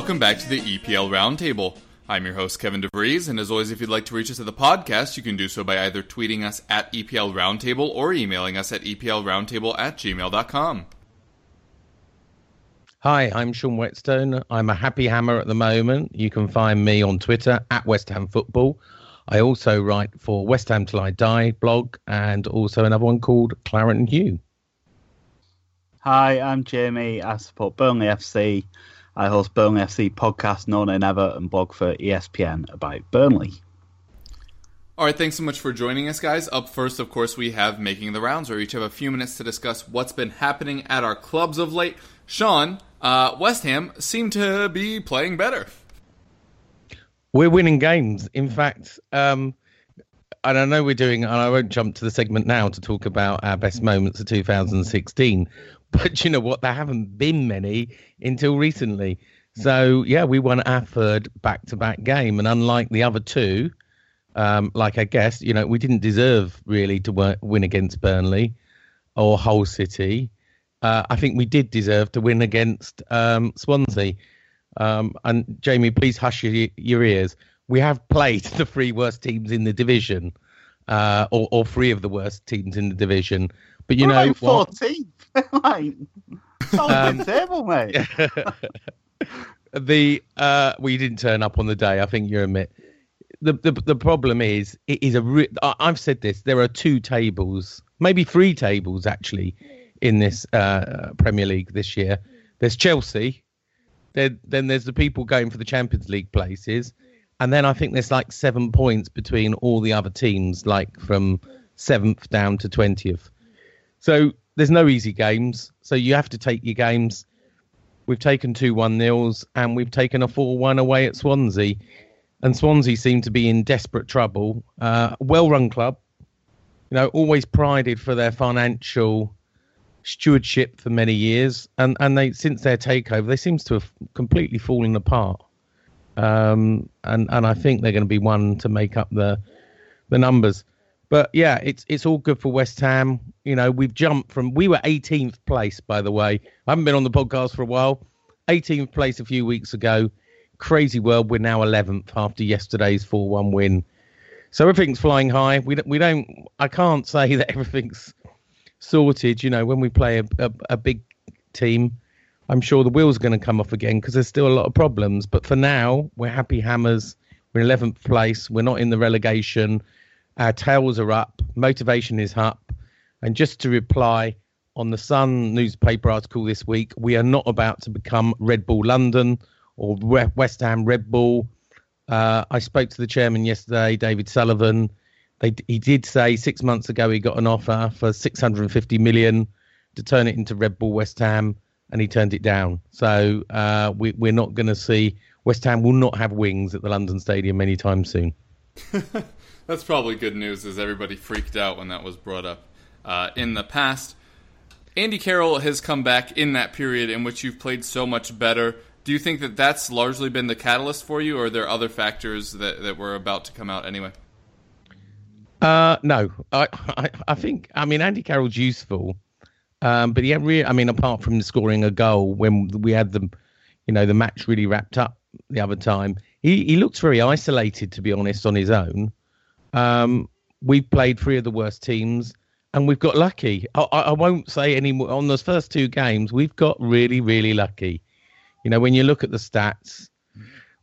welcome back to the EPL Roundtable. I'm your host Kevin DeVries, and as always, if you'd like to reach us at the podcast, you can do so by either tweeting us at EPL Roundtable or emailing us at EPLRoundtable at gmail.com. Hi, I'm Sean Whetstone. I'm a happy hammer at the moment. You can find me on Twitter at West Ham Football. I also write for West Ham Till I Die blog and also another one called Claret and Hugh. Hi, I'm Jamie. I support Burnley FC. I host Burnley FC podcast, No Nay Never, and blog for ESPN about Burnley. All right, thanks so much for joining us, guys. Up first, of course, we have Making the Rounds, where we each have a few minutes to discuss what's been happening at our clubs of late. Sean, uh, West Ham seem to be playing better. We're winning games. In fact, um, and I know we're doing, and I won't jump to the segment now to talk about our best moments of 2016, but you know what? There haven't been many until recently. So, yeah, we won our third back to back game. And unlike the other two, um, like I guess, you know, we didn't deserve really to win, win against Burnley or Hull City. Uh, I think we did deserve to win against um, Swansea. Um, and Jamie, please hush your, your ears. We have played the three worst teams in the division, uh, or, or three of the worst teams in the division. But you We're know? 14th. like, solid Um, table, mate. the uh, we didn't turn up on the day. I think you admit. The, the the problem is it is a re- I- I've said this. There are two tables, maybe three tables actually, in this uh, Premier League this year. There's Chelsea, then then there's the people going for the Champions League places, and then I think there's like seven points between all the other teams, like from seventh down to twentieth. So there's no easy games. So you have to take your games. We've taken two one nils and we've taken a four one away at Swansea, and Swansea seem to be in desperate trouble. Uh, well run club, you know, always prided for their financial stewardship for many years, and and they since their takeover they seems to have completely fallen apart. Um, and and I think they're going to be one to make up the the numbers. But yeah, it's it's all good for West Ham. You know, we've jumped from we were 18th place, by the way. I haven't been on the podcast for a while. 18th place a few weeks ago. Crazy world. We're now 11th after yesterday's 4-1 win. So everything's flying high. We don't, we don't. I can't say that everything's sorted. You know, when we play a, a, a big team, I'm sure the wheel's are going to come off again because there's still a lot of problems. But for now, we're happy hammers. We're 11th place. We're not in the relegation. Our tails are up. Motivation is up. And just to reply on the Sun newspaper article this week, we are not about to become Red Bull London or West Ham Red Bull. Uh, I spoke to the chairman yesterday, David Sullivan. They, he did say six months ago he got an offer for 650 million to turn it into Red Bull West Ham, and he turned it down. So uh, we, we're not going to see West Ham will not have wings at the London Stadium anytime soon. That's probably good news, as everybody freaked out when that was brought up uh, in the past. Andy Carroll has come back in that period in which you've played so much better. Do you think that that's largely been the catalyst for you, or are there other factors that, that were about to come out anyway? Uh, no, I, I, I think I mean Andy Carroll's useful, um, but he really, I mean, apart from scoring a goal when we had the, you know, the match really wrapped up the other time, he he looks very isolated to be honest on his own. Um, we've played three of the worst teams, and we've got lucky. I, I won't say any more on those first two games. We've got really really lucky. You know, when you look at the stats,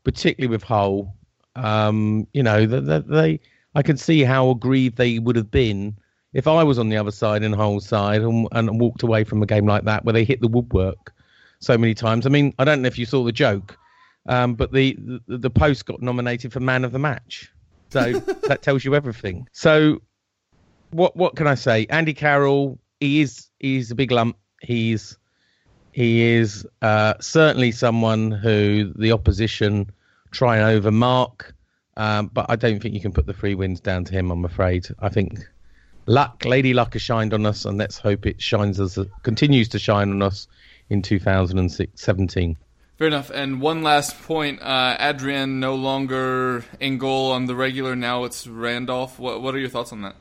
particularly with Hull, um, you know, that they, they, I can see how aggrieved they would have been if I was on the other side and Hull side and, and walked away from a game like that where they hit the woodwork so many times. I mean, I don't know if you saw the joke, um, but the, the the post got nominated for man of the match, so that tells you everything. So, what what can I say? Andy Carroll, he is he's a big lump. He's He is uh, certainly someone who the opposition try and overmark, um, but I don't think you can put the three wins down to him. I'm afraid. I think luck, Lady Luck, has shined on us, and let's hope it shines us, continues to shine on us in 2017. Fair enough. And one last point: uh, Adrian no longer in goal on the regular. Now it's Randolph. What What are your thoughts on that?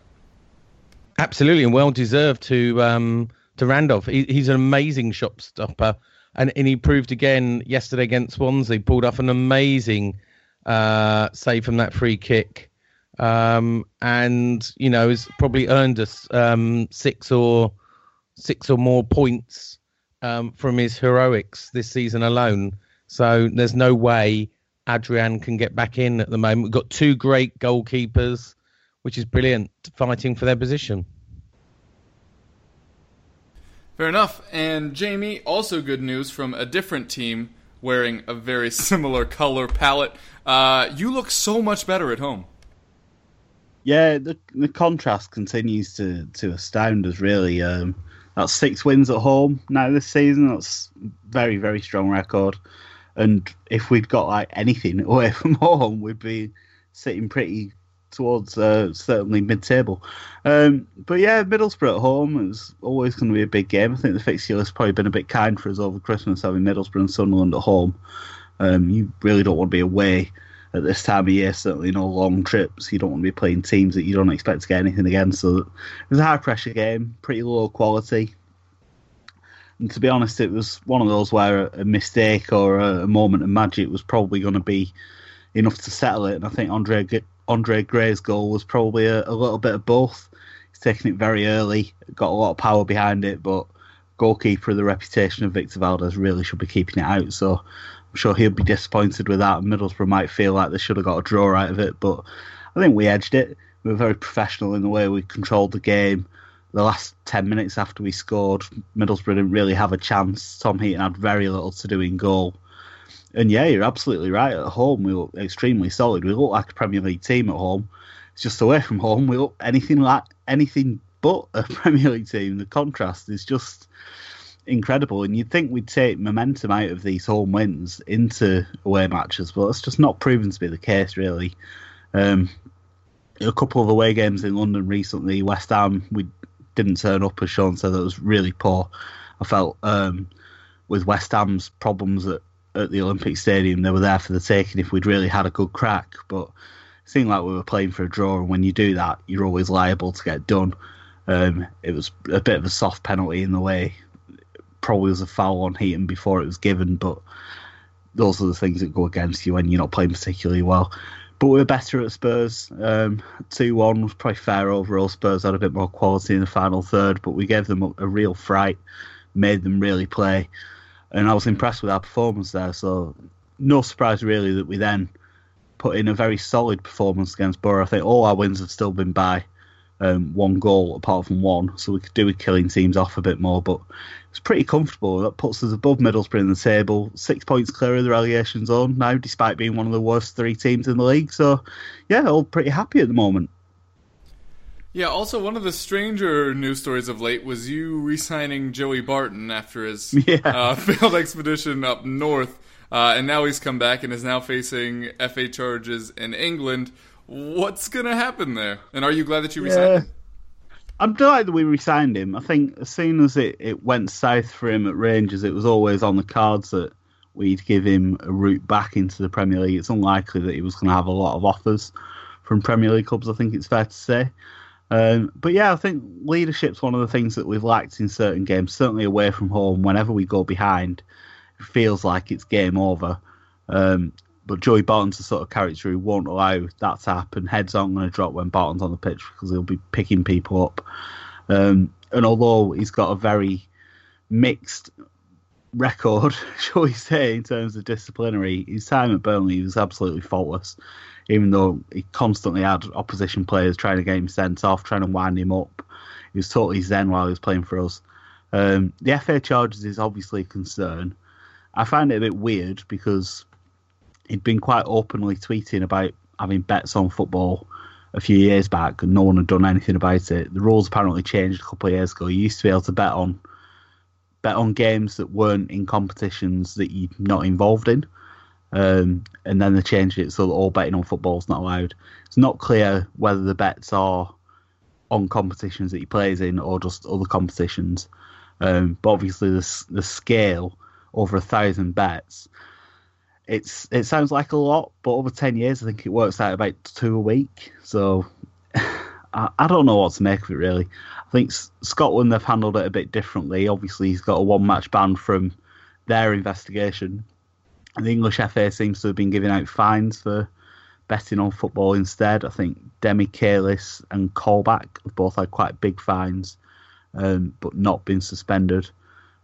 Absolutely, and well deserved to um, to Randolph. He, he's an amazing shot stopper, and, and he proved again yesterday against Swansea. Pulled off an amazing uh, save from that free kick, um, and you know has probably earned us um, six or six or more points um, from his heroics this season alone. So there's no way Adrian can get back in at the moment. We've got two great goalkeepers, which is brilliant, fighting for their position. Fair enough. And Jamie, also good news from a different team wearing a very similar color palette. Uh, you look so much better at home. Yeah, the the contrast continues to to astound us. Really, um, that's six wins at home now this season. That's very very strong record. And if we'd got like anything away from home, we'd be sitting pretty towards uh, certainly mid-table. Um, but yeah, Middlesbrough at home is always going to be a big game. I think the fixture list probably been a bit kind for us over Christmas having Middlesbrough and Sunderland at home. Um, you really don't want to be away at this time of year. Certainly no long trips. You don't want to be playing teams that you don't expect to get anything against. So it was a high pressure game, pretty low quality. And to be honest, it was one of those where a mistake or a, moment of magic was probably going to be enough to settle it. And I think Andre Andre Gray's goal was probably a, a little bit of both. He's taken it very early, got a lot of power behind it, but goalkeeper the reputation of Victor Valdés really should be keeping it out. So I'm sure he'll be disappointed with that. Middlesbrough might feel like they should have got a draw out of it, but I think we edged it. We were very professional in the way we controlled the game. The last 10 minutes after we scored, Middlesbrough didn't really have a chance. Tom Heaton had very little to do in goal. And yeah, you're absolutely right. At home, we look extremely solid. We look like a Premier League team at home. It's just away from home, we look anything like anything but a Premier League team. The contrast is just incredible. And you'd think we'd take momentum out of these home wins into away matches, but it's just not proven to be the case, really. Um, a couple of away games in London recently, West Ham, we didn't turn up, as Sean said, that was really poor. I felt um, with West Ham's problems at at the Olympic Stadium, they were there for the taking if we'd really had a good crack. But it seemed like we were playing for a draw, and when you do that, you're always liable to get done. Um, it was a bit of a soft penalty in the way. Probably was a foul on Heaton before it was given, but those are the things that go against you when you're not playing particularly well. But we were better at Spurs. Um, 2 1 was probably fair overall. Spurs had a bit more quality in the final third, but we gave them a, a real fright, made them really play and I was impressed with our performance there. So no surprise really that we then put in a very solid performance against Borough. I think all our wins have still been by um, one goal apart from one, so we could do with killing teams off a bit more. But it's pretty comfortable. That puts us above Middlesbrough in the table, six points clear of the relegation zone now, despite being one of the worst three teams in the league. So yeah, all pretty happy at the moment. Yeah, also one of the stranger news stories of late was you re-signing Joey Barton after his yeah. uh, failed expedition up north, uh, and now he's come back and is now facing FA charges in England. What's going to happen there? And are you glad that you re-signed him? I'm delighted that we re-signed him. I think as soon as it, it went south for him at Rangers, it was always on the cards that we'd give him a route back into the Premier League. It's unlikely that he was going to have a lot of offers from Premier League clubs. I think it's fair to say. Um, but yeah, I think leadership's one of the things that we've lacked in certain games. Certainly away from home, whenever we go behind, it feels like it's game over. Um, but Joey Barton's the sort of character who won't allow that to happen. Heads aren't going to drop when Barton's on the pitch because he'll be picking people up. Um, and although he's got a very mixed record, shall we say, in terms of disciplinary, his time at Burnley was absolutely faultless even though he constantly had opposition players trying to get him sent off, trying to wind him up. He was totally zen while he was playing for us. Um, the FA charges is obviously a concern. I find it a bit weird because he'd been quite openly tweeting about having bets on football a few years back and no one had done anything about it. The rules apparently changed a couple of years ago. You used to be able to bet on bet on games that weren't in competitions that you're not involved in. Um, and then they changed it so that all betting on football is not allowed. It's not clear whether the bets are on competitions that he plays in or just other competitions. Um, but obviously, the the scale over a thousand bets, it's it sounds like a lot, but over ten years, I think it works out about two a week. So I, I don't know what to make of it really. I think S- Scotland they've handled it a bit differently. Obviously, he's got a one match ban from their investigation, and the English FA seems to have been giving out fines for betting on football instead. I think Demi Kalis and Colback have both had quite big fines, um, but not been suspended.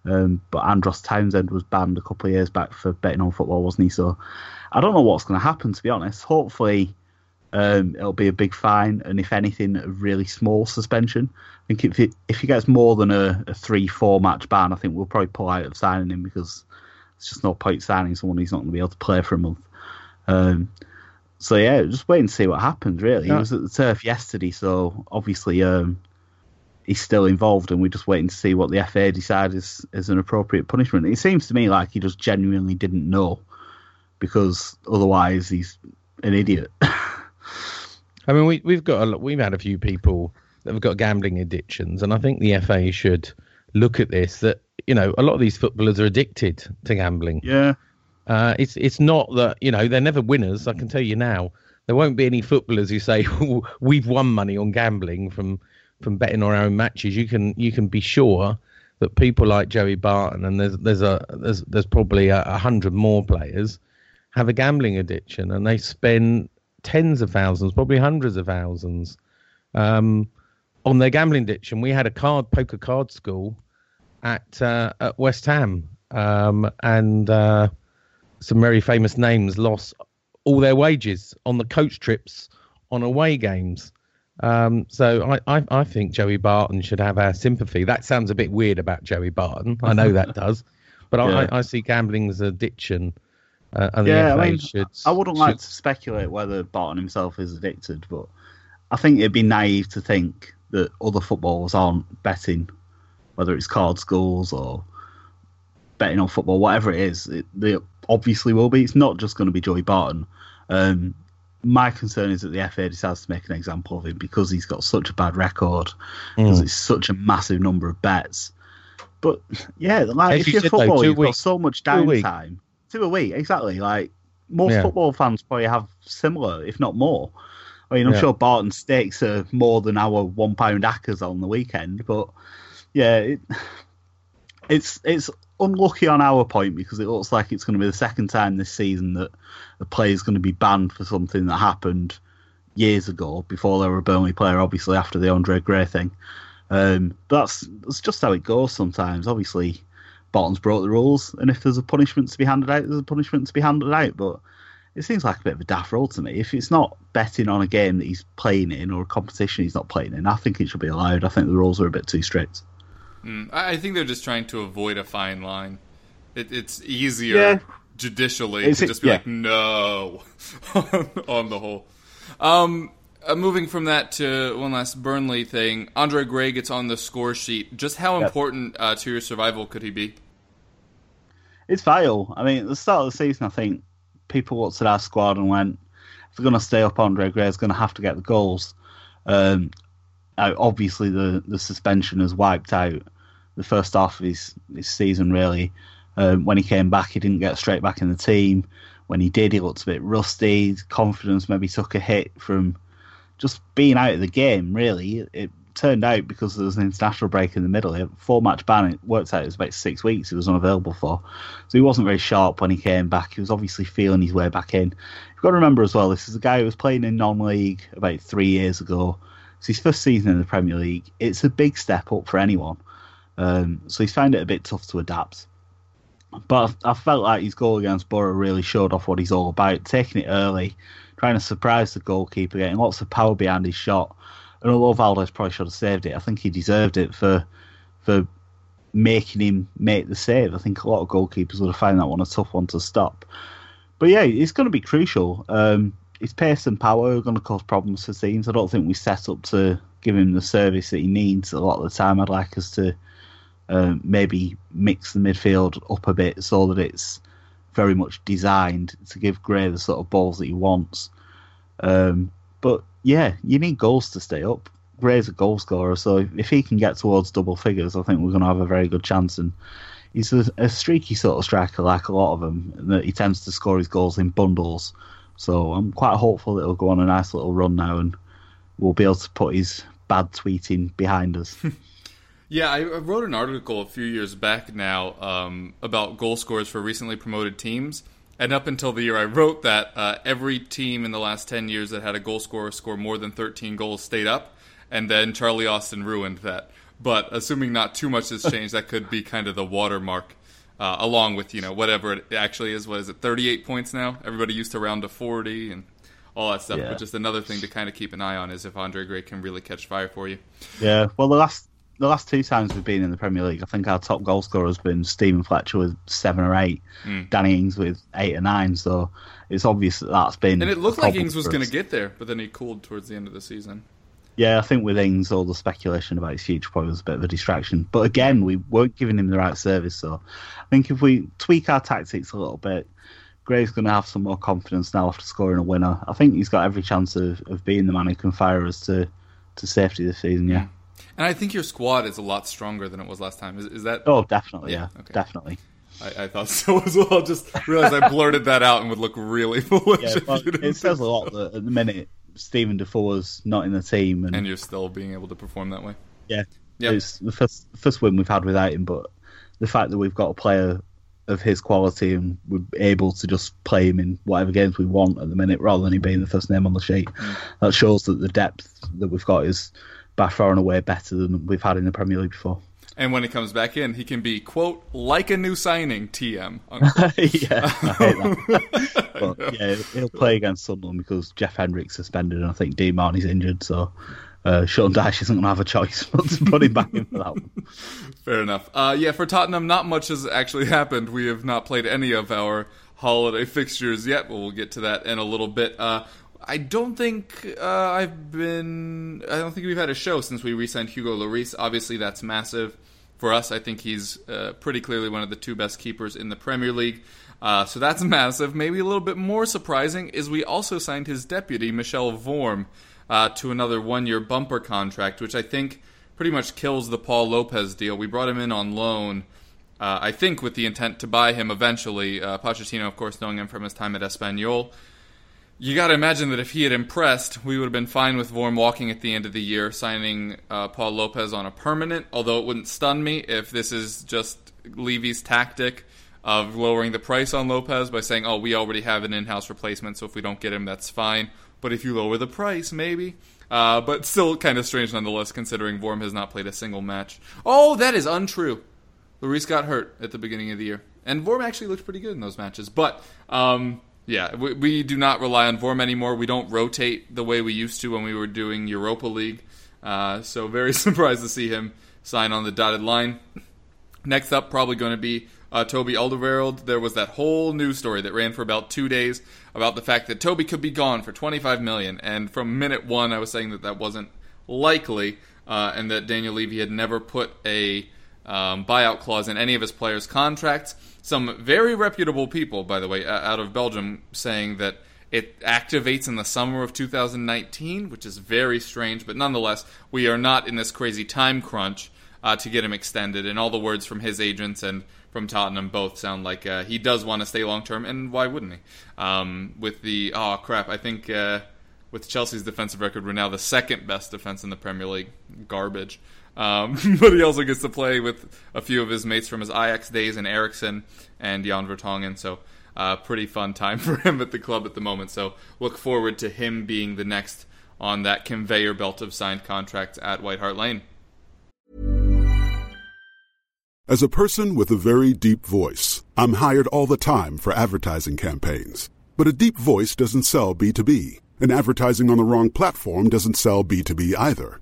Um, but Andros Townsend was banned a couple of years back for betting on football, wasn't he? So I don't know what's going to happen, to be honest. Hopefully, um, it'll be a big fine, and if anything, a really small suspension. I think if it, if he gets more than a, a three, four match ban, I think we'll probably pull out of signing him because it's just no point signing someone who's not going to be able to play for a month. Um, so yeah, just wait and see what happens. Really, Yeah. he was at the turf yesterday, so obviously um, he's still involved, and we're just waiting to see what the FA decide is is an appropriate punishment. It seems to me like he just genuinely didn't know, because otherwise he's an idiot. I mean, we we've got a, we've had a few people that have got gambling addictions, and I think the FA should look at this. That you know, a lot of these footballers are addicted to gambling. yeah, Uh, it's it's not that you know they're never winners. I can tell you now, there won't be any footballers who say we've won money on gambling from from betting on our own matches. You can you can be sure that people like Joey Barton and there's there's a there's there's probably a, a hundred more players have a gambling addiction and they spend tens of thousands, probably hundreds of thousands, um, on their gambling addiction. We had a card poker card school at uh, at West Ham, um, and uh, some very famous names lost all their wages on the coach trips on away games. Um, so I, I, I think Joey Barton should have our sympathy. That sounds a bit weird about Joey Barton. I know that does, but Yeah. I, I see gambling as addiction, uh, and yeah. I mean, should. I wouldn't like to speculate whether Barton himself is addicted, but I think it'd be naive to think that other footballers aren't betting, whether it's card schools or betting on football, whatever it is. It, they obviously will be. It's not just going to be Joey Barton. Um, my concern is that the FA decides to make an example of him because he's got such a bad record, because Mm. it's such a massive number of bets. But yeah, like As if you you're though, football, you've got so much Two downtime. Two a week, exactly. Like most Yeah. football fans probably have similar, if not more. I mean, I'm Yeah. sure Barton stakes are more than our one pound hackers on the weekend, but yeah, it, it's it's unlucky on our point because it looks like it's going to be the second time this season that a player is going to be banned for something that happened years ago before they were a Burnley player, obviously after the Andre Gray thing. Um, that's that's just how it goes sometimes. Obviously, Barton's broke the rules, and if there's a punishment to be handed out, there's a punishment to be handed out. But it seems like a bit of a daft rule to me. If it's not betting on a game that he's playing in or a competition he's not playing in, I think it should be allowed. I think the rules are a bit too strict. Mm, I think they're just trying to avoid a fine line. It, it's easier Yeah. judicially Is to it- just be yeah. like no on the whole. Um, uh, moving from that to one last Burnley thing, Andre Gray gets on the score sheet. Just how Yep. important uh, to your survival could he be? It's vital. I mean, at the start of the season, I think people looked at our squad and went, if they're going to stay up, Andre Gray is going to have to get the goals. Um, obviously, the, the suspension has wiped out the first half of his, his season, really. Um, when he came back, he didn't get straight back in the team. When he did, he looked a bit rusty. His confidence maybe took a hit from just being out of the game, really. It, turned out because there was an international break in the middle. Four match ban, it worked out it was about six weeks he was unavailable for. So he wasn't very sharp when he came back. He was obviously feeling his way back in. You've got to remember as well, this is a guy who was playing in non league about three years ago. It's his first season in the Premier League. It's a big step up for anyone. Um, so he's found it a bit tough to adapt. But I, felt like his goal against Borough really showed off what he's all about, taking it early, trying to surprise the goalkeeper, getting lots of power behind his shot. And although Valdés probably should have saved it, I think he deserved it for for making him make the save. I think a lot of goalkeepers would have found that one a tough one to stop. But yeah, it's going to be crucial. Um, his pace and power are going to cause problems for teams. I don't think we set up to give him the service that he needs a lot of the time. I'd like us to uh, maybe mix the midfield up a bit so that it's very much designed to give Gray the sort of balls that he wants. Um, but yeah, you need goals to stay up. Gray's a goal scorer, so if he can get towards double figures, I think we're going to have a very good chance. And he's a, a streaky sort of striker, like a lot of them. That he tends to score his goals in bundles. So I'm quite hopeful that he'll go on a nice little run now, and we'll be able to put his bad tweeting behind us. Yeah, I wrote an article a few years back now um, about goal scores for recently promoted teams. And up until the year I wrote that, uh, every team in the last 10 years that had a goal scorer score more than 13 goals stayed up. And then Charlie Austin ruined that. But assuming not too much has changed, that could be kind of the watermark, uh, along with, you know, whatever it actually is. What is it, 38 points now? Everybody used to round to 40 and all that stuff. Yeah. But just another thing to kind of keep an eye on is if Andre Gray can really catch fire for you. Yeah, well, the last the last two times we've been in the Premier League, I think our top goal scorer has been Stephen Fletcher with seven or eight, hmm. Danny Ings with eight or nine. So it's obvious that that's been. And it looked like Ings was going to get there, but then he cooled towards the end of the season. Yeah, I think with Ings, all the speculation about his future probably was a bit of a distraction. But again, we weren't giving him the right service. So I think if we tweak our tactics a little bit, Gray's going to have some more confidence now after scoring a winner. I think he's got every chance of, of being the man who can fire us to, to safety this season. Yeah. Hmm. And I think your squad is a lot stronger than it was last time. Is, is that? Oh, definitely. Yeah, Yeah, okay. definitely. I, I thought so as well. Just realized I blurted that out and would look really foolish. Yeah, if well, you didn't it says a lot that at the minute Steven Defour's not in the team, and, And you're still being able to perform that way. yeah, yeah. it's the first first win we've had without him. But the fact that we've got a player of his quality and we're able to just play him in whatever games we want at the minute, rather than him being the first name on the sheet, Mm. that shows that the depth that we've got is by far and away better than we've had in the Premier League before. And when he comes back in, he can be quote like a new signing. TM. yeah, I hate that. but yeah, he'll play against Sunderland because Jeff Hendrick's suspended and I think Dean Marney's injured, so uh, Sean Dyche isn't going to have a choice but to put him back in for that one. Fair enough. Uh, yeah, for Tottenham, not much has actually happened. We have not played any of our holiday fixtures yet, but we'll get to that in a little bit. Uh, I don't think uh, I've been. I don't think we've had a show since we re-signed Hugo Lloris. Obviously, that's massive for us. I think he's uh, pretty clearly one of the two best keepers in the Premier League. Uh, so that's massive. Maybe a little bit more surprising is we also signed his deputy, Michel Vorm, uh, to another one-year bumper contract, which I think pretty much kills the Pau Lopez deal. We brought him in on loan. Uh, I think with the intent to buy him eventually. Uh, Pochettino, of course, knowing him from his time at Espanyol. You got to imagine that if he had impressed, we would have been fine with Vorm walking at the end of the year, signing uh, Pau Lopez on a permanent. Although it wouldn't stun me if this is just Levy's tactic of lowering the price on Lopez by saying, "Oh, we already have an in-house replacement, so if we don't get him, that's fine." But if you lower the price, maybe. Uh, but still, kind of strange nonetheless, considering Vorm has not played a single match. Oh, that is untrue. Lloris got hurt at the beginning of the year, and Vorm actually looked pretty good in those matches. But um, yeah, we, we do not rely on Vorm anymore. We don't rotate the way we used to when we were doing Europa League. Uh, so very surprised to see him sign on the dotted line. Next up, probably going to be uh, Toby Alderweireld. There was that whole news story that ran for about two days about the fact that Toby could be gone for 25 million, and from minute one, I was saying that that wasn't likely, uh, and that Daniel Levy had never put a um, buyout clause in any of his players' contracts. Some very reputable people, by the way, out of Belgium, saying that it activates in the summer of 2019, which is very strange, but nonetheless, we are not in this crazy time crunch uh, to get him extended. And all the words from his agents and from Tottenham both sound like uh, he does want to stay long term, and why wouldn't he? Um, with the oh crap, I think uh, with Chelsea's defensive record, we're now the second best defense in the Premier League. Garbage. Um, but he also gets to play with a few of his mates from his Ajax days, and Eriksen and Jan Vertonghen. So, uh, pretty fun time for him at the club at the moment. So, look forward to him being the next on that conveyor belt of signed contracts at White Hart Lane. As a person with a very deep voice, I'm hired all the time for advertising campaigns. But a deep voice doesn't sell B2B, and advertising on the wrong platform doesn't sell B2B either.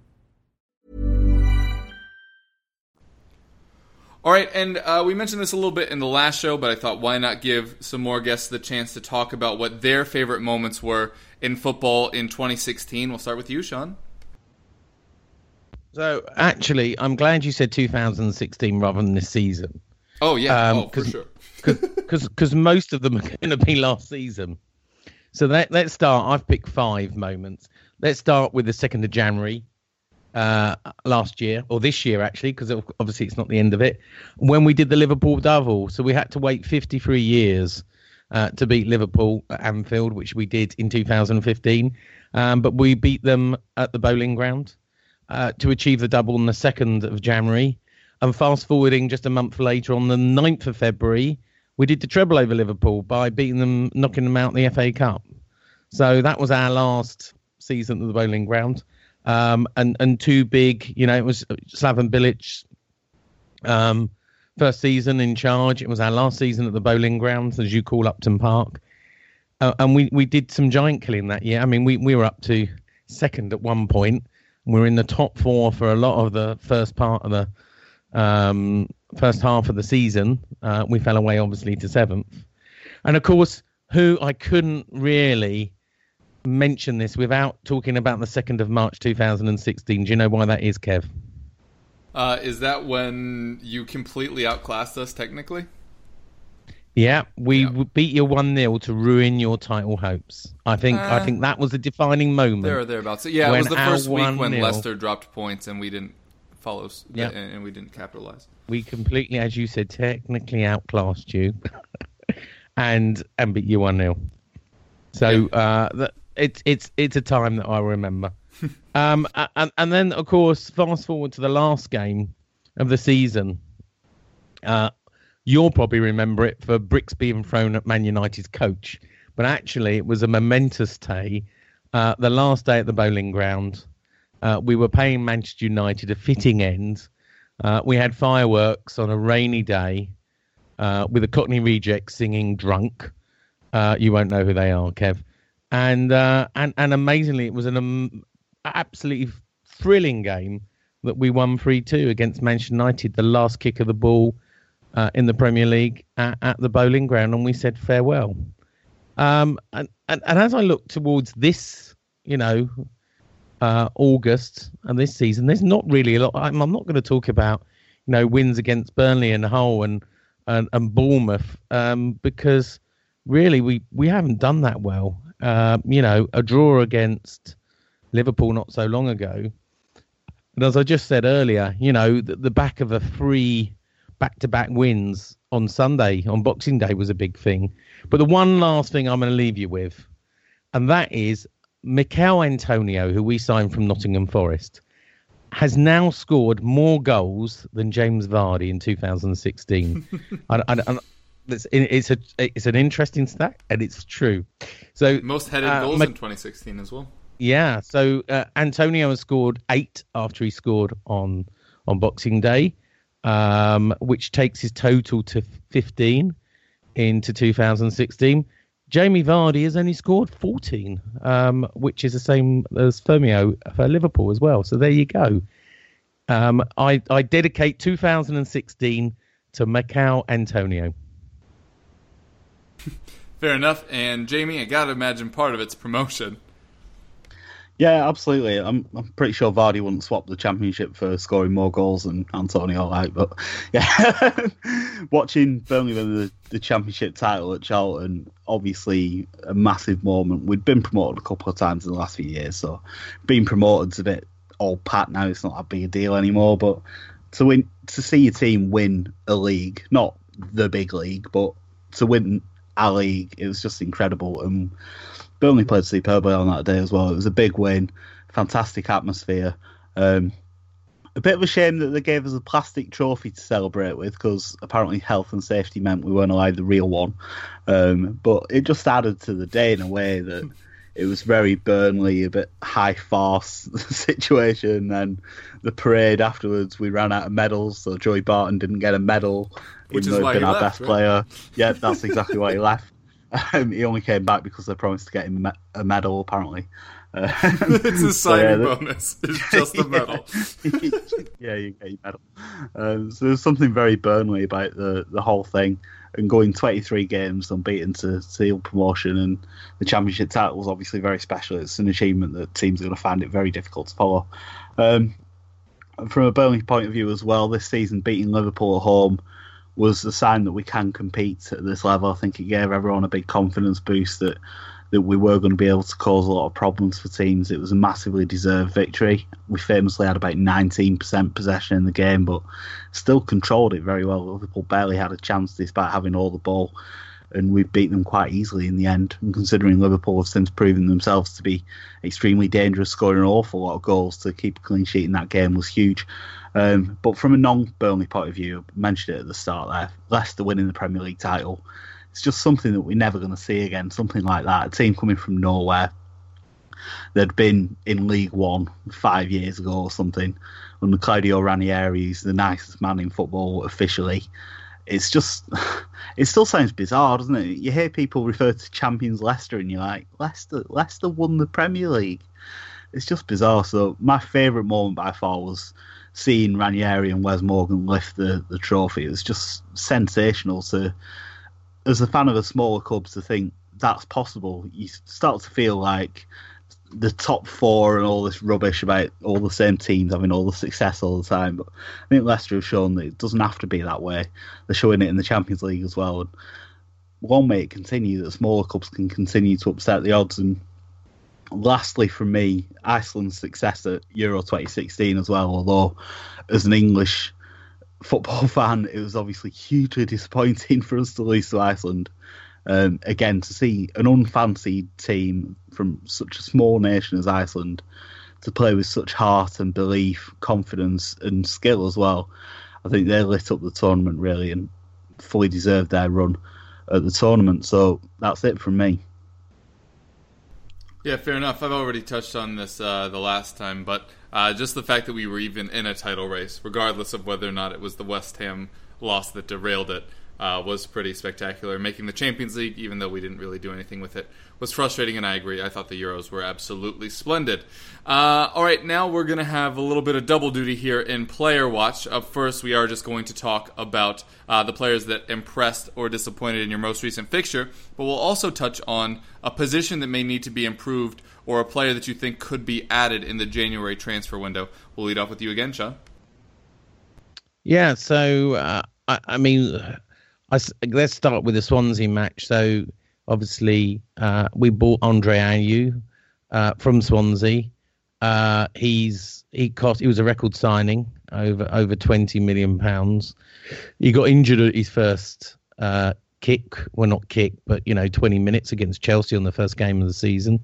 All right, and uh, we mentioned this a little bit in the last show, but I thought why not give some more guests the chance to talk about what their favorite moments were in football in 2016. We'll start with you, Sean. So actually, I'm glad you said 2016 rather than this season. Oh yeah, Um, oh, for sure. because most of them are going to be last season. So let, let's start. I've picked five moments. Let's start with the second of January uh, last year or this year actually, because obviously it's not the end of it. When we did the Liverpool double, so we had to wait 53 years uh, to beat Liverpool at Anfield, which we did in 2015. Um, but we beat them at the Boleyn Ground uh, to achieve the double on the 2nd of January. And fast forwarding just a month later, on the 9th of February, we did the treble over Liverpool by beating them, knocking them out in the FA Cup. So that was our last season at the Boleyn Ground. Um, and, and two big, you know, it was Slaven Bilic um, first season in charge. It was our last season at the Boleyn Grounds, as you call Upton Park. Uh, and we, we did some giant killing that year. I mean, we, we were up to second at one point. We were in the top four for a lot of the first part of the um, first half of the season. Uh, we fell away, obviously, to seventh. And of course, who I couldn't really mention this without talking about the 2nd of March 2016. Do you know why that is, Kev? Uh, is that when you completely outclassed us technically? Yeah, we Yeah. beat you 1 0 to ruin your title hopes. I think I Uh, think that was a defining moment. There or thereabouts. Yeah, it was the first week when 1-0 Leicester dropped points and we didn't follow Yeah. and, and we didn't capitalize. we completely, as you said, technically outclassed you, and and beat you one 0 So uh, that it's it's it's a time that I remember. um, and and then of course, fast forward to the last game of the season. Uh, you'll probably remember it for bricks being thrown at Man United's coach, but actually it was a momentous day. Uh, the last day at the Boleyn Ground, uh, we were paying Manchester United a fitting end. Uh, we had fireworks on a rainy day uh, with the Cockney Rejects singing "Drunk." Uh, you won't know who they are, Kev. And uh, and and amazingly, it was an um, absolutely thrilling game that we won three two against Manchester United. The last kick of the ball uh, in the Premier League at, at the Boleyn Ground, and we said farewell. Um, and, and and as I look towards this, you know, uh, August and this season, there's not really a lot. I'm, I'm not going to talk about, you know, wins against Burnley and Hull and and, and Bournemouth um, because really we we haven't done that well. Uh, you know, a draw against Liverpool not so long ago. And as I just said earlier, you know, the, the back of a three back-to-back wins on Sunday on Boxing Day was a big thing. But the one last thing I'm going to leave you with, and that is Michail Antonio, who we signed from Nottingham Forest, has now scored more goals than James Vardy in 2016. and, and, and it's, it's a it's an interesting stat, and it's true. So Most headed uh, goals Mc- in 2016 as well. yeah, so uh, Antonio has scored eight after he scored on on Boxing Day, um, which takes his total to 15 into 2016. Jamie Vardy has only scored 14, um, which is the same as Firmino for Liverpool as well. So there you go. Um, I, I dedicate 2016 to Michail Antonio. Fair enough. And Jamie, I gotta imagine part of it's promotion. Yeah, absolutely. I'm I'm pretty sure Vardy wouldn't swap the championship for scoring more goals than Antonio Light, but yeah, watching Burnley win the, the championship title at Charlton, obviously a massive moment. We'd been promoted a couple of times in the last few years, so being promoted's a bit old pat now. It's not that big a deal anymore. But to win, to see your team win a league, not the big league, but to win league, it was just incredible. And Burnley played superbly on that day as well. It was a big win, fantastic atmosphere, Um, a bit of a shame that they gave us a plastic trophy to celebrate with because apparently health and safety meant we weren't allowed the real one. Um, but it just added to the day in a way that it was very Burnley, a bit high farce situation. And the parade afterwards, we ran out of medals, so Joey Barton didn't get a medal, Which is why he'd been our left, best right? player. Yeah, that's exactly why he left. Um, he only came back because they promised to get him me- a medal, apparently. Uh, it's a so, yeah, bonus. It's just a medal. yeah, you get your medal. Um, so there's something very Burnley about the, the whole thing. And going 23 games unbeaten to seal promotion and the championship title was obviously very special. It's an achievement that teams are going to find it very difficult to follow. Um, from a Burnley point of view as well, this season beating Liverpool at home was a sign that we can compete at this level. I think it gave everyone a big confidence boost that that we were going to be able to cause a lot of problems for teams. It was a massively deserved victory. We famously had about 19% possession in the game, but still controlled it very well. Liverpool barely had a chance despite having all the ball, and we beat them quite easily in the end. And considering Liverpool have since proven themselves to be extremely dangerous, scoring an awful lot of goals to keep a clean sheet in that game was huge. Um, but from a non-Burnley point of view, I mentioned it at the start there, Leicester winning the Premier League title it's just something that we're never going to see again. Something like that. A team coming from nowhere. They'd been in League One five years ago or something. Under Claudio Ranieri, he's the nicest man in football officially. It's just, it still sounds bizarre, doesn't it? You hear people refer to champions Leicester, and you're like, Leicester, Leicester won the Premier League. It's just bizarre. So my favourite moment by far was seeing Ranieri and Wes Morgan lift the, the trophy. It was just sensational to as a fan of a smaller club to think that's possible, you start to feel like the top four and all this rubbish about all the same teams having all the success all the time. But I think Leicester have shown that it doesn't have to be that way. They're showing it in the Champions League as well. And may it continue that smaller clubs can continue to upset the odds. And lastly, from me, Iceland's success at Euro 2016 as well. Although, as an English football fan, it was obviously hugely disappointing for us to lose to Iceland. Um, again, to see an unfancied team from such a small nation as Iceland to play with such heart and belief, confidence, and skill as well, I think they lit up the tournament really and fully deserved their run at the tournament. So that's it from me. Yeah, fair enough. I've already touched on this uh, the last time, but uh, just the fact that we were even in a title race, regardless of whether or not it was the West Ham loss that derailed it, uh, was pretty spectacular. Making the Champions League, even though we didn't really do anything with it, was frustrating, and I agree. I thought the Euros were absolutely splendid. Uh, all right, now we're going to have a little bit of double duty here in Player Watch. Up first, we are just going to talk about uh, the players that impressed or disappointed in your most recent fixture, but we'll also touch on a position that may need to be improved or a player that you think could be added in the January transfer window. We'll lead off with you again, Sean. Yeah, so uh, I, I mean, I let's start with the Swansea match. So obviously, uh, we bought Andre Ayew uh, from Swansea. Uh, he's he cost he was a record signing over over twenty million pounds. He got injured at his first uh, kick, well not kick, but you know twenty minutes against Chelsea on the first game of the season.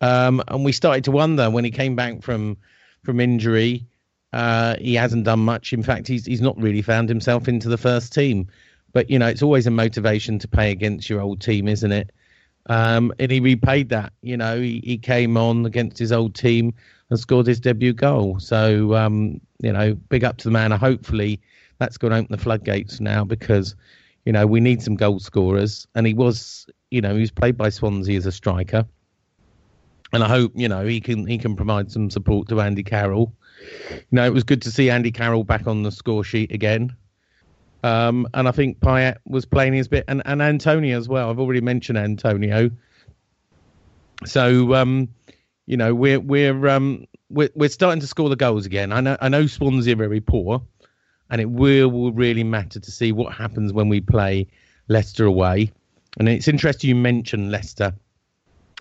Um, and we started to wonder when he came back from from injury. Uh, he hasn't done much. In fact, he's he's not really found himself into the first team. But you know, it's always a motivation to play against your old team, isn't it? Um, and he repaid that. You know, he, he came on against his old team and scored his debut goal. So um, you know, big up to the man. Hopefully, that's going to open the floodgates now because you know we need some goal scorers. And he was, you know, he was played by Swansea as a striker. And I hope you know he can he can provide some support to Andy Carroll. You know, it was good to see Andy Carroll back on the score sheet again. Um, and I think Payet was playing his bit, and, and Antonio as well. I've already mentioned Antonio. So um, you know we're we're um, we're we're starting to score the goals again. I know I know Swansea are very poor, and it will will really matter to see what happens when we play Leicester away. And it's interesting you mentioned Leicester,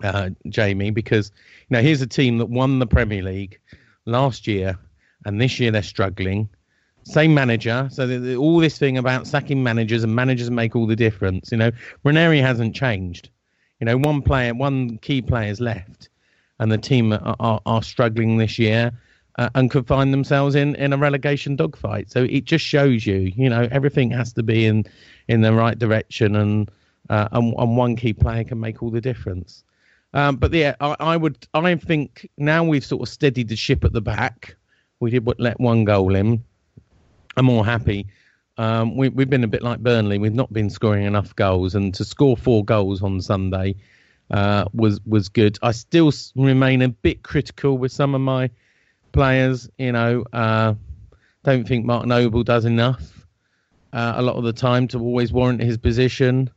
uh, Jamie, because you know here's a team that won the Premier League last year, and this year they're struggling. Same manager, so the, the, all this thing about sacking managers and managers make all the difference. You know, Ranieri hasn't changed. You know, one player, one key player's left, and the team are, are, are struggling this year. uh, and could find themselves in, in a relegation dogfight. So it just shows you, you know, everything has to be in in the right direction, and uh, and, and one key player can make all the difference. Um, but yeah, I, I would, I think now we've sort of steadied the ship at the back. We did let one goal in. I'm more happy. Um, we, we've been a bit like Burnley. We've not been scoring enough goals, and to score four goals on Sunday uh, was was good. I still remain a bit critical with some of my players. You know, uh, don't think Mark Noble does enough uh, a lot of the time to always warrant his position.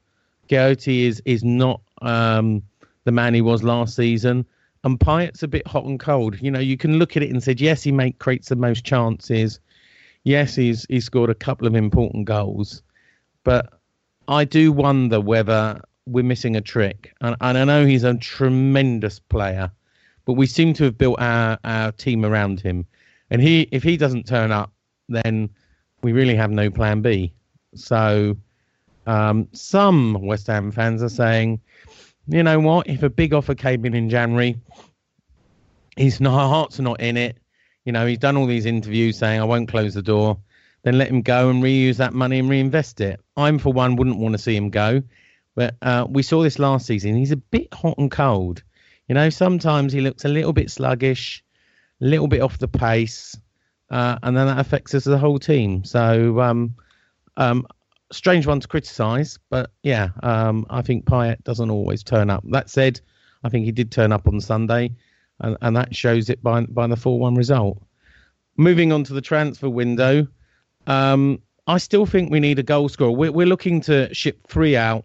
Guaita is is not um, the man he was last season. And Payet's a bit hot and cold. You know, you can look at it and say, yes, he make creates the most chances. Yes, he's he scored a couple of important goals, but I do wonder whether we're missing a trick. And, and I know he's a tremendous player, but we seem to have built our, our team around him. And he, if he doesn't turn up, then we really have no plan B. So um, some West Ham fans are saying, you know what? If a big offer came in in January, his heart's not in it. You know, he's done all these interviews saying, I won't close the door. Then let him go and reuse that money and reinvest it. I'm, for one, wouldn't want to see him go. But uh, we saw this last season. He's a bit hot and cold. You know, sometimes he looks a little bit sluggish, a little bit off the pace, uh, and then that affects us as a whole team. So, um, um, strange one to criticise, but yeah, um, I think Payet doesn't always turn up. That said, I think he did turn up on Sunday, and, and that shows it by by the four one result. Moving on to the transfer window, um, I still think we need a goal scorer. We're, we're looking to ship three out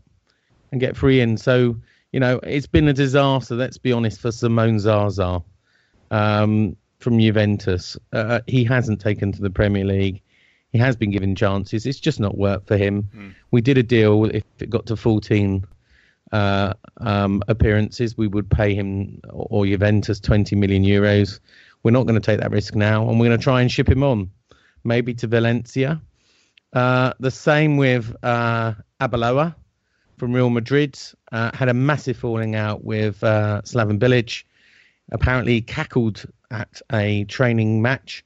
and get three in. So you know, it's been a disaster. Let's be honest for Simone Zaza um, from Juventus. Uh, he hasn't taken to the Premier League. He has been given chances. It's just not worked for him. Mm. We did a deal. If it got to 14 uh, um, appearances, we would pay him or Juventus 20 million euros. We're not going to take that risk now, and we're going to try and ship him on, maybe to Valencia. Uh, the same with uh, Arbeloa from Real Madrid. Uh, had a massive falling out with uh, Slaven Bilic. Apparently cackled at a training match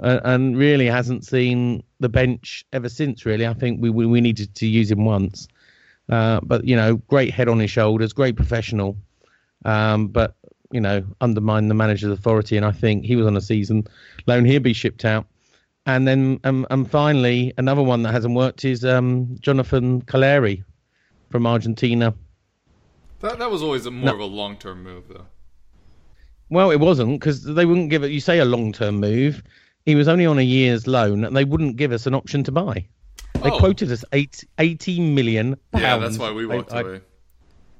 uh, and really hasn't seen the bench ever since. Really, I think we we, we needed to use him once. Uh, but you know, great head on his shoulders, great professional. Um, but you know, undermine the manager's authority, and I think he was on a season loan. He'll be shipped out. And then, um, and finally, another one that hasn't worked is um, Jonathan Calleri from Argentina. That that was always a more no. of a long term move, though. Well, it wasn't because they wouldn't give it. You say a long term move. He was only on a year's loan, and they wouldn't give us an option to buy. They oh. quoted us eight, 80 million pounds. Yeah, that's why we walked I, away.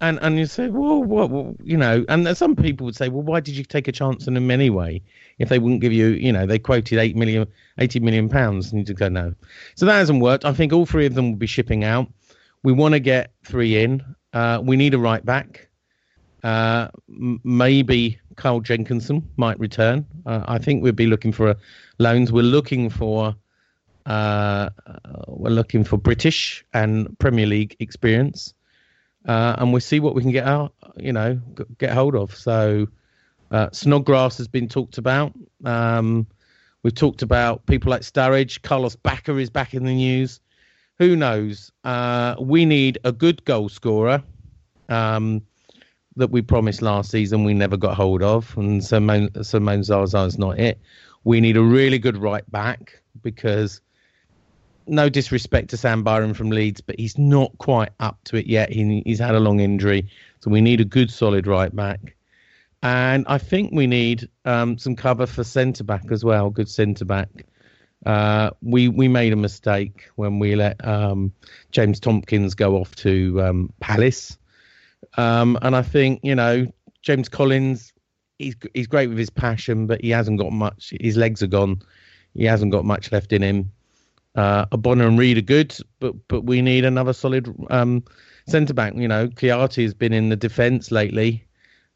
and and you say, well, what, well, you know, and some people would say, well, why did you take a chance on them anyway? If they wouldn't give you, you know, they quoted eight million, 80 million pounds, and you just go no. So that hasn't worked. I think all three of them will be shipping out. We want to get three in. Uh, we need a right back. Uh, m- maybe Carl Jenkinson might return. Uh, I think we'd be looking for a loans. We're looking for uh, we're looking for British and Premier League experience, uh, and we'll see what we can get out. You know, get hold of. So uh, Snodgrass has been talked about. Um, we've talked about people like Sturridge. Carlos Bacca is back in the news who knows? Uh, we need a good goal scorer um, that we promised last season we never got hold of, and Simone, Simone Zaza is not it. We need a really good right back because no disrespect to Sam Byram from Leeds, but he's not quite up to it yet. He, he's had a long injury, so we need a good, solid right back. And I think we need um, some cover for centre back as well, good centre back. Uh, we we made a mistake when we let um, James Tomkins go off to um, Palace, um, and I think you know James Collins. He's he's great with his passion, but he hasn't got much. His legs are gone. He hasn't got much left in him. Uh, Bonner and Reid are good, but but we need another solid um, centre back. You know, Kouyaté has been in the defence lately,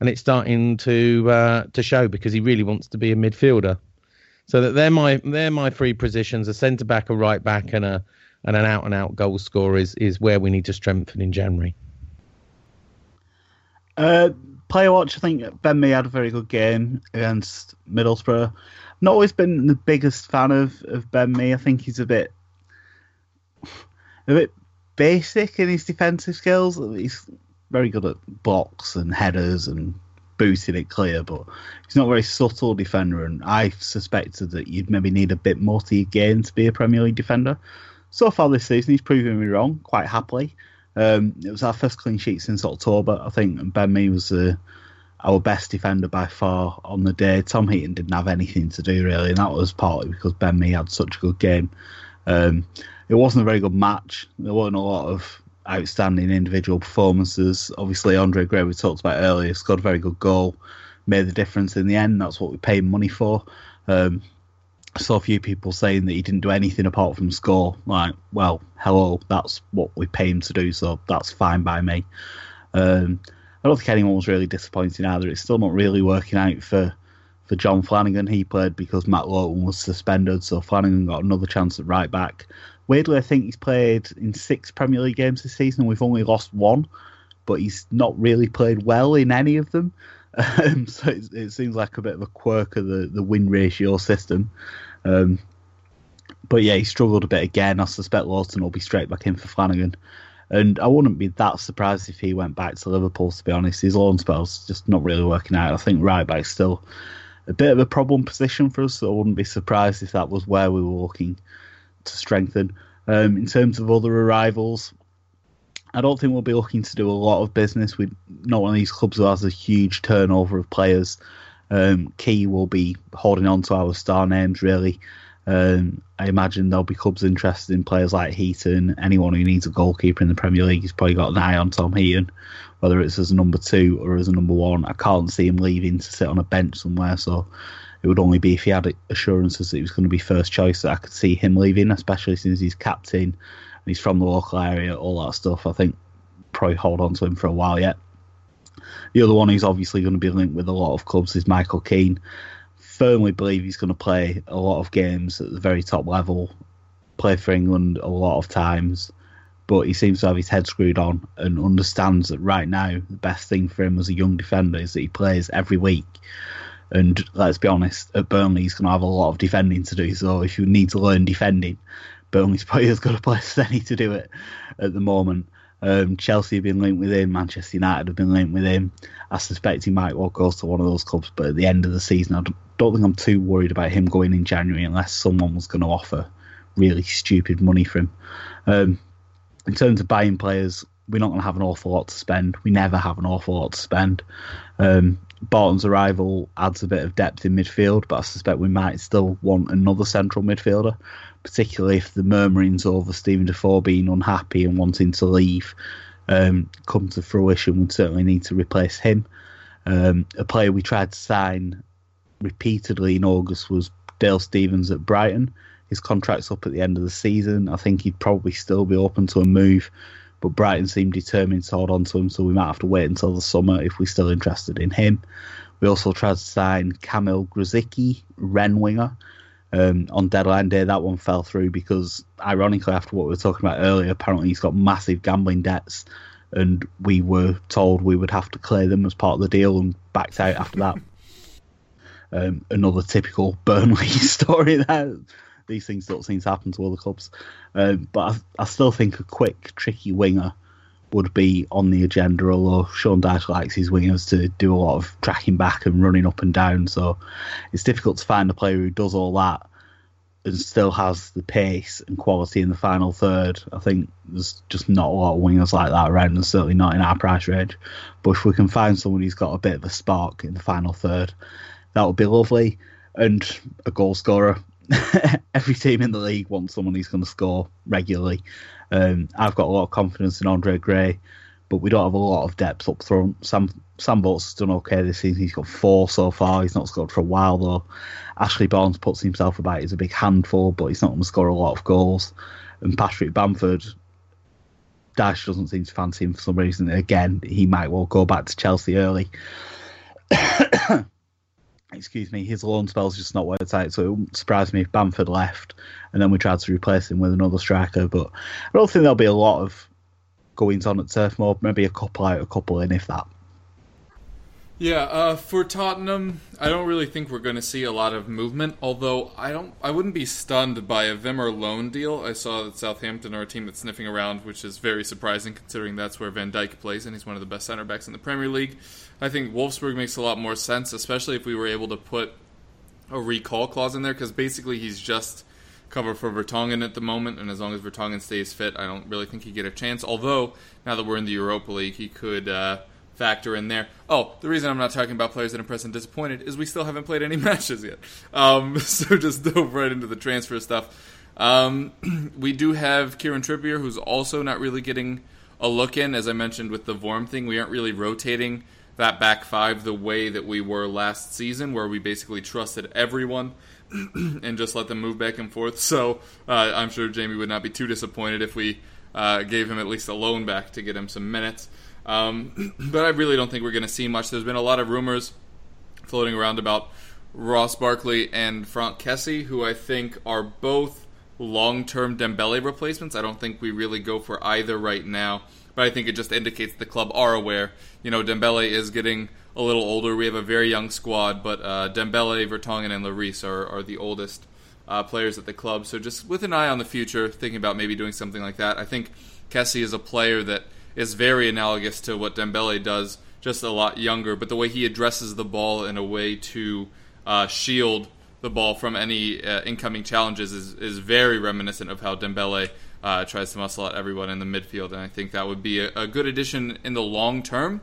and it's starting to uh, to show because he really wants to be a midfielder. So that they're my they're my three positions: a centre back, a right back, and a and an out and out goal scorer is is where we need to strengthen in January. Uh, player watch. I think Ben Mee had a very good game against Middlesbrough. Not always been the biggest fan of of Ben Mee. I think he's a bit a bit basic in his defensive skills. He's very good at blocks and headers and booting it clear, but he's not a very subtle defender. And I suspected that you'd maybe need a bit more to your game to be a Premier League defender. So far this season, he's proven me wrong quite happily. Um, it was our first clean sheet since October, I think. And Ben Mee was uh, our best defender by far on the day. Tom Heaton didn't have anything to do really, and that was partly because Ben Mee had such a good game. Um, it wasn't a very good match. There weren't a lot of outstanding individual performances. Obviously, Andre Gray, we talked about earlier, scored a very good goal, made the difference in the end. That's what we paid money for. Um, I saw a few people saying that he didn't do anything apart from score. Like, well, hello, that's what we pay him to do, so that's fine by me. Um, I don't think anyone was really disappointed either. It's still not really working out for for John Flanagan. He played because Matt Lowton was suspended, so Flanagan got another chance at right back. Weirdly, I think he's played in six Premier League games this season, and we've only lost one, but he's not really played well in any of them. Um, so it, it, seems like a bit of a quirk of the, the win ratio system. Um, but yeah, he struggled a bit again. I suspect Lowton will be straight back in for Flanagan. And I wouldn't be that surprised if he went back to Liverpool, to be honest. His loan spell's just not really working out. I think right back's still a bit of a problem position for us, so I wouldn't be surprised if that was where we were looking to strengthen. Um, in terms of other arrivals, I don't think we'll be looking to do a lot of business with not one of these clubs who has a huge turnover of players. Um, Key will be holding on to our star names really. Um, I imagine there'll be clubs interested in players like Heaton. Anyone who needs a goalkeeper in the Premier League has probably got an eye on Tom Heaton, whether it's as a number two or as a number one. I can't see him leaving to sit on a bench somewhere, so it would only be if he had assurances that he was going to be first choice that I could see him leaving, especially since he's captain and he's from the local area, all that stuff. I think probably hold on to him for a while yet. The other one who's obviously going to be linked with a lot of clubs is Michael Keane firmly believe he's going to play a lot of games at the very top level, play for England a lot of times, but he seems to have his head screwed on and understands that right now the best thing for him as a young defender is that he plays every week. And let's be honest, at Burnley he's going to have a lot of defending to do. So if you need to learn defending, Burnley's probably got to play steady to do it at the moment. Um, Chelsea have been linked with him. Manchester United have been linked with him. I suspect he might well go to one of those clubs, but at the end of the season, I don't think I'm too worried about him going in January unless someone was going to offer really stupid money for him. Um, in terms of buying players, we're not going to have an awful lot to spend. We never have an awful lot to spend. Um, Barton's arrival adds a bit of depth in midfield, but I suspect we might still want another central midfielder, particularly if the murmurings over Steven Defour being unhappy and wanting to leave um, come to fruition. We'd certainly need to replace him. Um, a player we tried to sign repeatedly in August was Dale Stephens at Brighton. His contract's up at the end of the season. I think he'd probably still be open to a move, but Brighton seem determined to hold on to him, so we might have to wait until the summer if we're still interested in him. We also tried to sign Kamil Grosicki, Rennes winger. Um, on deadline day, that one fell through because, ironically, after what we were talking about earlier, apparently he's got massive gambling debts, and we were told we would have to clear them as part of the deal and backed out after that. Um, another typical Burnley story. These things don't seem to happen to other clubs. Um, but I, I, still think a quick, tricky winger would be on the agenda, although Sean Dyche likes his wingers to do a lot of tracking back and running up and down. So it's difficult to find a player who does all that and still has the pace and quality in the final third. I think there's just not a lot of wingers like that around, and certainly not in our price range. But if we can find someone who's got a bit of a spark in the final third, that would be lovely. And a goal scorer. Every team in the league wants someone who's going to score regularly. Um, I've got a lot of confidence in Andre Gray, but we don't have a lot of depth up front. Sam Sam has done okay this season. He's got four so far. He's not scored for a while though. Ashley Barnes puts himself about. He's a big handful, but he's not going to score a lot of goals. And Patrick Bamford, Dyche doesn't seem to fancy him for some reason. Again, he might well go back to Chelsea early. excuse me, his loan spell's just not worked out. So it wouldn't surprise me if Bamford left and then we tried to replace him with another striker. But I don't think there'll be a lot of goings on at Turf Moor. Maybe a couple out, a couple in, if that. Yeah, uh, for Tottenham, I don't really think we're going to see a lot of movement. Although I don't, I wouldn't be stunned by a Wimmer loan deal. I saw that Southampton are a team that's sniffing around, which is very surprising considering that's where Van Dijk plays, and he's one of the best center backs in the Premier League. I think Wolfsburg makes a lot more sense, especially if we were able to put a recall clause in there, because basically he's just cover for Vertonghen at the moment, and as long as Vertonghen stays fit, I don't really think he get a chance. Although now that we're in the Europa League, he could. Uh, factor in there. Oh, the reason I'm not talking about players that impressed and disappointed is we still haven't played any matches yet. Um, so just dove right into the transfer stuff. Um, we do have Kieran Trippier, who's also not really getting a look in. As I mentioned with the Vorm thing, we aren't really rotating that back five the way that we were last season, where we basically trusted everyone and just let them move back and forth. So uh, I'm sure Jamie would not be too disappointed if we uh, gave him at least a loan back to get him some minutes. Um, but I really don't think we're going to see much. There's been a lot of rumors floating around about Ross Barkley and Franck Kessie, who I think are both long-term Dembele replacements. I don't think we really go for either right now, but I think it just indicates the club are aware. You know, Dembele is getting a little older. We have a very young squad, but uh, Dembele, Vertonghen, and Lloris are, are the oldest uh, players at the club. So just with an eye on the future, thinking about maybe doing something like that. I think Kessie is a player that is very analogous to what Dembele does, just a lot younger. But the way he addresses the ball in a way to uh, shield the ball from any uh, incoming challenges is, is very reminiscent of how Dembele uh, tries to muscle out everyone in the midfield. And I think that would be a, a good addition in the long term.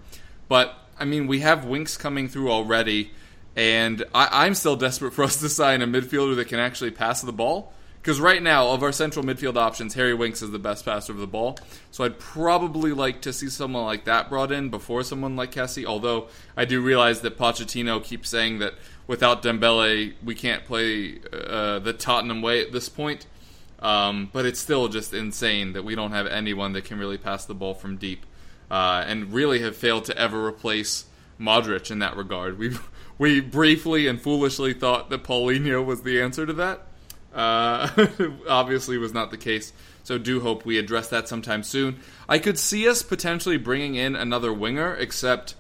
But I mean, we have Winks coming through already, and I, I'm still desperate for us to sign a midfielder that can actually pass the ball. Because right now, of our central midfield options, Harry Winks is the best passer of the ball. So I'd probably like to see someone like that brought in before someone like Kessie. Although I do realize that Pochettino keeps saying that without Dembele, we can't play uh, the Tottenham way at this point. Um, but it's still just insane that we don't have anyone that can really pass the ball from deep, uh, and really have failed to ever replace Modric in that regard. We we briefly and foolishly thought that Paulinho was the answer to that uh, obviously, was not the case. So, do hope we address that sometime soon. I could see us potentially bringing in another winger, except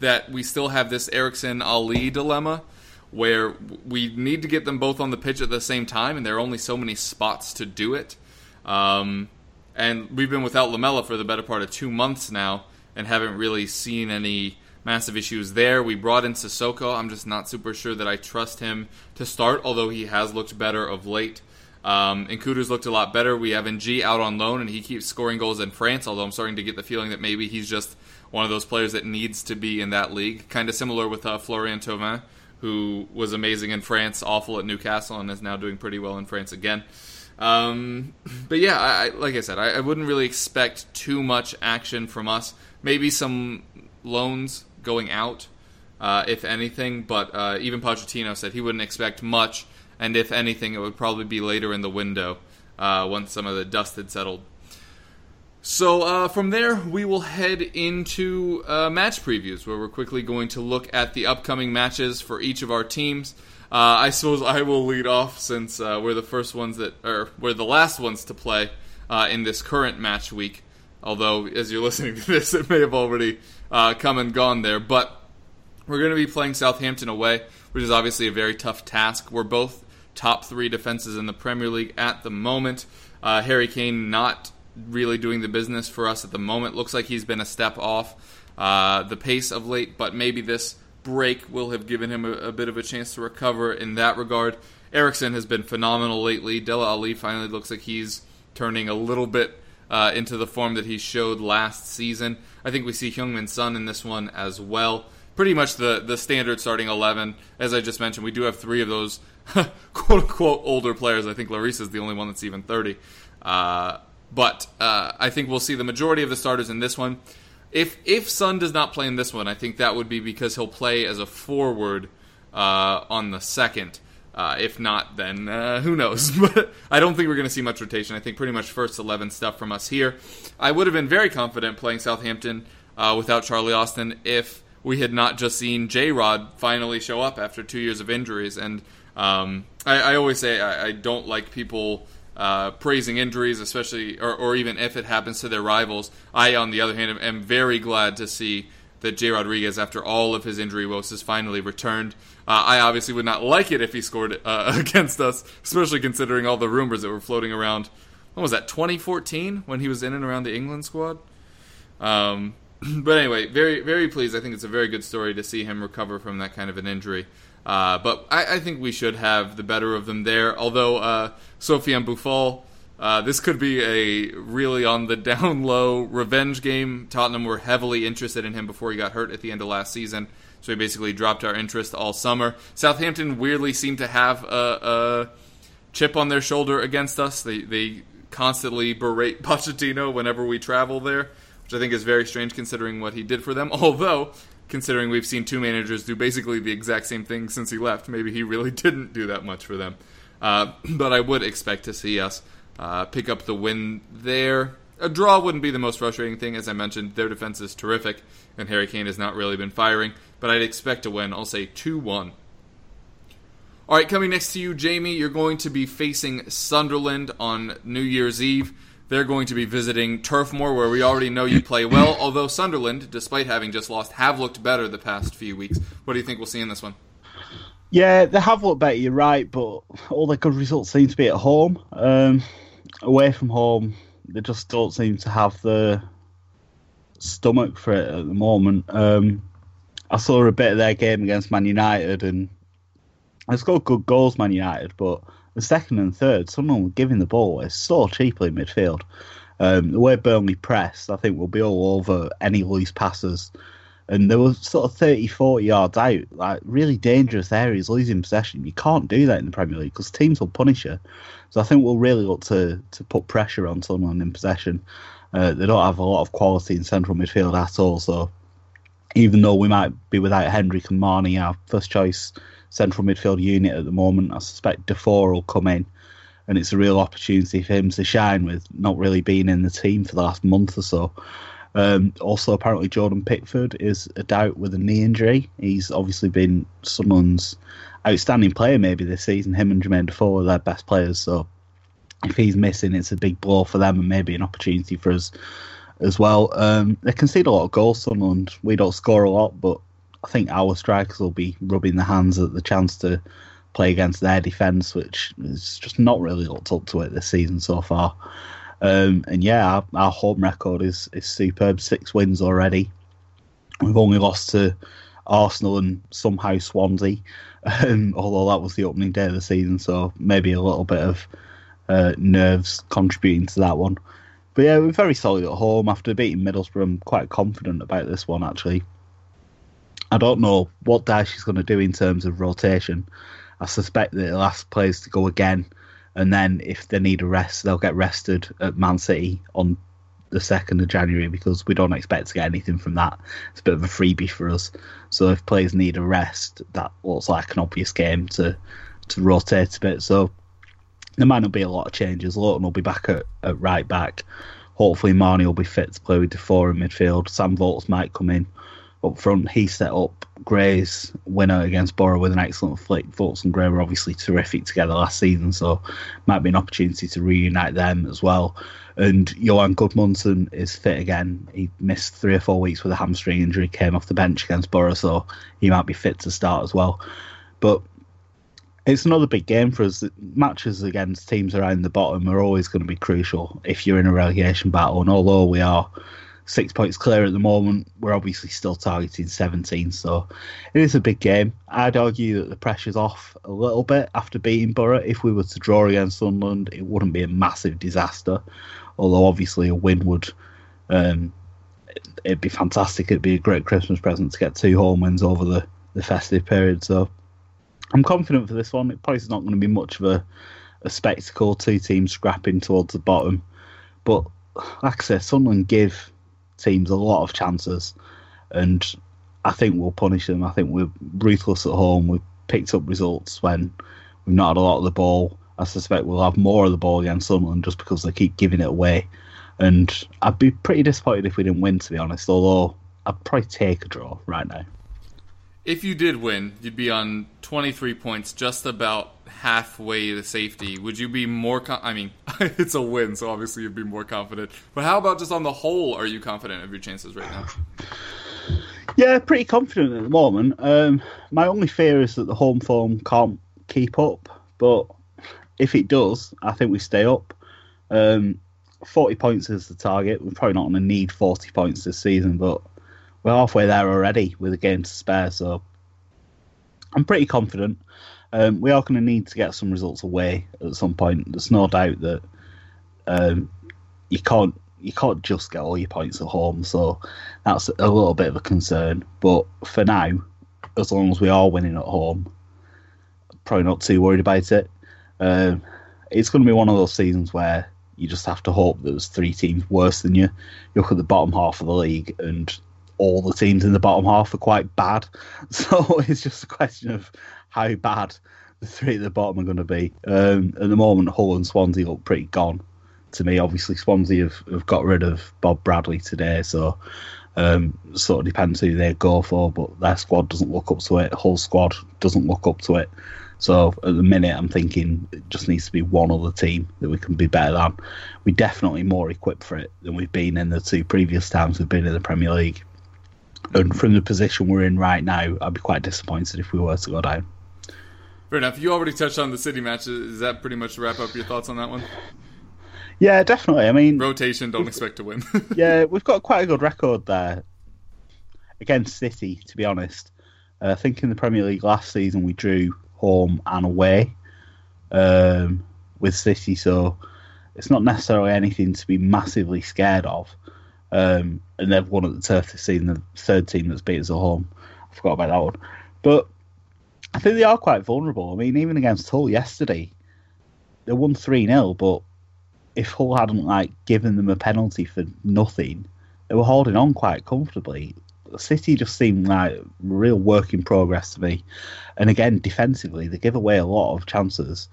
that we still have this Eriksen Ali dilemma where we need to get them both on the pitch at the same time, and there are only so many spots to do it. Um, and we've been without Lamela for the better part of two months now, and haven't really seen any massive issues there. We brought in Sissoko. I'm just not super sure that I trust him to start, although he has looked better of late. Um, Nkoudou's looked a lot better. We have N'Jie out on loan, and he keeps scoring goals in France, although I'm starting to get the feeling that maybe he's just one of those players that needs to be in that league. Kind of similar with uh, Florian Thauvin, who was amazing in France, awful at Newcastle, and is now doing pretty well in France again. Um, but yeah, I, like I said, I, I wouldn't really expect too much action from us. Maybe some loans going out, uh, if anything. But uh, even Pochettino said he wouldn't expect much, and if anything, it would probably be later in the window uh, once some of the dust had settled. So uh, from there, we will head into uh, match previews, where we're quickly going to look at the upcoming matches for each of our teams. I suppose I will lead off since we're the first ones that, or we're the last ones to play in this current match week. Although, as you're listening to this, it may have already uh, come and gone there. But we're going to be playing Southampton away, which is obviously a very tough task. We're both top three defenses in the Premier League at the moment. Uh, Harry Kane not really doing the business for us at the moment. Looks like he's been a step off uh, the pace of late, but maybe this break will have given him a, a, bit of a chance to recover in that regard. Eriksen has been phenomenal lately. Dele Alli finally looks like he's turning a little bit uh, into the form that he showed last season. I think we see Heung-min Son in this one as well. Pretty much the, the standard starting 11. As I just mentioned, we do have three of those quote unquote older players. I think Lloris is the only one that's even 30. Uh, but uh, I think we'll see the majority of the starters in this one. If if Son does not play in this one, I think that would be because he'll play as a forward uh, on the second. Uh, if not, then uh, who knows? but I don't think we're going to see much rotation. I think pretty much first 11 stuff from us here. I would have been very confident playing Southampton uh, without Charlie Austin if we had not just seen J Rod finally show up after two years of injuries. And um, I, I, always say I, I, don't like people. Uh, praising injuries, especially, or, or, even if it happens to their rivals. I, on the other hand, am, am very glad to see that Jay Rodriguez, after all of his injury woes, has finally returned. Uh, I obviously would not like it if he scored uh, against us, especially considering all the rumors that were floating around. When was that? 2014 when he was in and around the England squad. Um, but anyway, very very pleased. I think it's a very good story to see him recover from that kind of an injury. Uh, but I, I, think we should have the better of them there. Although uh, Sofiane Boufal, uh, this could be a really on the down low revenge game. Tottenham were heavily interested in him before he got hurt at the end of last season, so he basically dropped our interest all summer. Southampton weirdly seemed to have a, a chip on their shoulder against us. They they constantly berate Pochettino whenever we travel there which I think is very strange considering what he did for them. Although, considering we've seen two managers do basically the exact same thing since he left, maybe he really didn't do that much for them. Uh, but I would expect to see us uh, pick up the win there. A draw wouldn't be the most frustrating thing, as I mentioned. Their defense is terrific, and Harry Kane has not really been firing. But I'd expect to win. I'll say 2 1. All right, coming next to you, Jamie, you're going to be facing Sunderland on New Year's Eve. They're going to be visiting Turf Moor, where we already know you play well. Although Sunderland, despite having just lost, have looked better the past few weeks. What do you think we'll see in this one? Yeah, they have looked better. You're right, but all their good results seem to be at home. Um, away from home, they just don't seem to have the stomach for it at the moment. Um, I saw a bit of their game against Man United, and they scored good goals, Man United, but the second and third, someone were giving the ball away so cheaply in midfield. Um, the way Burnley pressed, I think, will be all over any loose passes. And they were sort of 30, 40 yards out, like really dangerous areas, losing possession. You can't do that in the Premier League because teams will punish you. So I think we'll really look to, to put pressure on someone in possession. Uh, they don't have a lot of quality in central midfield at all. So even though we might be without Hendrick and Marney, our first choice central midfield unit at the moment. I suspect Defour will come in, and it's a real opportunity for him to shine with not really being in the team for the last month or so. Um, also, apparently, Jordan Pickford is a doubt with a knee injury. He's obviously been someone's outstanding player maybe this season. Him and Jermaine Defoe are their best players. So if he's missing, it's a big blow for them and maybe an opportunity for us as well. Um, they concede a lot of goals, Sunderland. We don't score a lot, but I think our strikers will be rubbing their hands at the chance to play against their defence, which is just not really looked up to it this season so far. Um, and yeah, our, our, home record is, is superb. Six wins already. We've only lost to Arsenal and somehow Swansea, um, although that was the opening day of the season, so maybe a little bit of uh, nerves contributing to that one. But yeah, we're very solid at home after beating Middlesbrough. I'm quite confident about this one actually. I don't know what Dyche is going to do in terms of rotation. I suspect that he'll ask players to go again, and then if they need a rest, they'll get rested at Man City on the second of January because we don't expect to get anything from that. It's a bit of a freebie for us. So if players need a rest, that looks like an obvious game to to rotate a bit. So there might not be a lot of changes. Lowton will be back at, at right back. Hopefully Marney will be fit to play with Defour in midfield. Sam Vokes might come in up front. He set up Gray's winner against Borough with an excellent flick. Vokes and Gray were obviously terrific together last season, so might be an opportunity to reunite them as well. And Johan Gudmundsson is fit again. He missed three or four weeks with a hamstring injury, came off the bench against Borough, so he might be fit to start as well. But it's another big game for us. Matches against teams around the bottom are always going to be crucial if you're in a relegation battle. And although we are six points clear at the moment. We're obviously still targeting 17, so it is a big game. I'd argue that the pressure's off a little bit after beating Borough. If we were to draw against Sunderland, it wouldn't be a massive disaster, although obviously a win would. Um, it'd be fantastic. It'd be a great Christmas present to get two home wins over the, the festive period. So I'm confident for this one. It probably is not going to be much of a, a spectacle. Two teams scrapping towards the bottom, but like I said, Sunderland give teams a lot of chances, and I think we'll punish them. I think we're ruthless at home. We've picked up results when we've not had a lot of the ball. I suspect we'll have more of the ball against Sunderland just because they keep giving it away. And I'd be pretty disappointed if we didn't win, to be honest. Although I'd probably take a draw right now. If you did win, you'd be on 23 points, just about halfway to safety. Would you be more? I mean, it's a win, so obviously you'd be more confident. But how about just on the whole? Are you confident of your chances right now? Yeah, pretty confident at the moment. Um, my only fear is that the home form can't keep up, but if it does, I think we stay up. Um, 40 points is the target. We're probably not going to need 40 points this season, but we're halfway there already with a game to spare, so I'm pretty confident. Um, we are going to need to get some results away at some point. There's no doubt that um, you can't you can't just get all your points at home, so that's a little bit of a concern. But for now, as long as we are winning at home, probably not too worried about it. Um, it's going to be one of those seasons where you just have to hope there's three teams worse than you. You look at the bottom half of the league, and all the teams in the bottom half are quite bad. So it's just a question of how bad the three at the bottom are going to be. Um, at the moment, Hull and Swansea look pretty gone to me. Obviously, Swansea have, have got rid of Bob Bradley today, so um, sort of depends who they go for. But their squad doesn't look up to it. Hull squad doesn't look up to it. So at the minute, I'm thinking it just needs to be one other team that we can be better than. We're definitely more equipped for it than we've been in the two previous times we've been in the Premier League. And from the position we're in right now, I'd be quite disappointed if we were to go down. Fair enough. You already touched on the City match. Is that pretty much wrap up your thoughts on that one? Yeah, definitely. I mean, rotation. Don't expect to win. yeah, we've got quite a good record there against City. To be honest, uh, I think in the Premier League last season we drew home and away um, with City, so it's not necessarily anything to be massively scared of. Um, and they've won at the turf this season, the third team that's beat us at home. I forgot about that one, but I think they are quite vulnerable. I mean, even against Hull yesterday, they won three 0 but if Hull hadn't like given them a penalty for nothing, they were holding on quite comfortably. City just seemed like real work in progress to me. And again, defensively, they give away a lot of chances.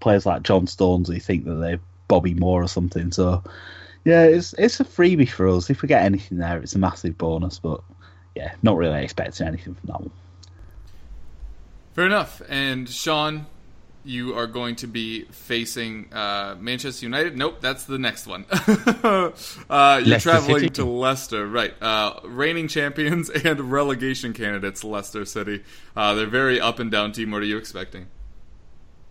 Players like John Stones who think that they're Bobby Moore or something. So, yeah, it's it's a freebie for us. If we get anything there, it's a massive bonus. But yeah, not really expecting anything from that one. Fair enough. And Sean, you are going to be facing uh, Manchester United. Nope, that's the next one. uh, you're Leicester traveling City. to Leicester, right? Uh, reigning champions and relegation candidates, Leicester City. Uh, they're very up and down team. What are you expecting?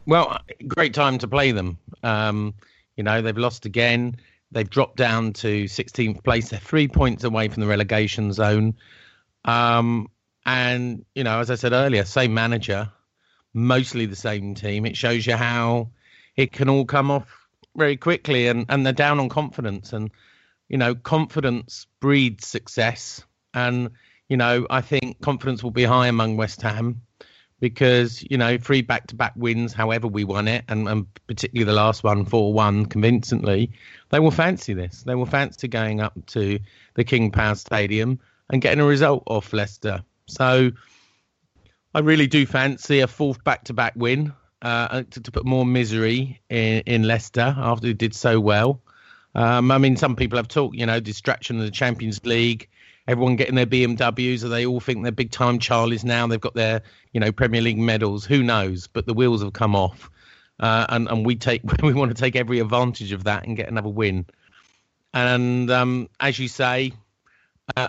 Well, great time to play them. Um, you know, they've lost again. They've dropped down to 16th place. They're three points away from the relegation zone. Um, and, you know, as I said earlier, same manager, mostly the same team. It shows you how it can all come off very quickly and, and they're down on confidence. And, you know, confidence breeds success. And, you know, I think confidence will be high among West Ham because you know three back-to-back wins however we won it and, and particularly the last one 4-1 convincingly they will fancy this. They will fancy going up to the king power stadium and getting a result off leicester. So i really do fancy a fourth back-to-back win uh, to, to put more misery in, in leicester after they did so well. Um, i mean some people have talked you know distraction of the champions league everyone getting their BMWs, or they all think they're big time Charlies now. They've got their, you know, Premier League medals. Who knows? But the wheels have come off, uh, and and we take we want to take every advantage of that and get another win. And um, as you say, uh,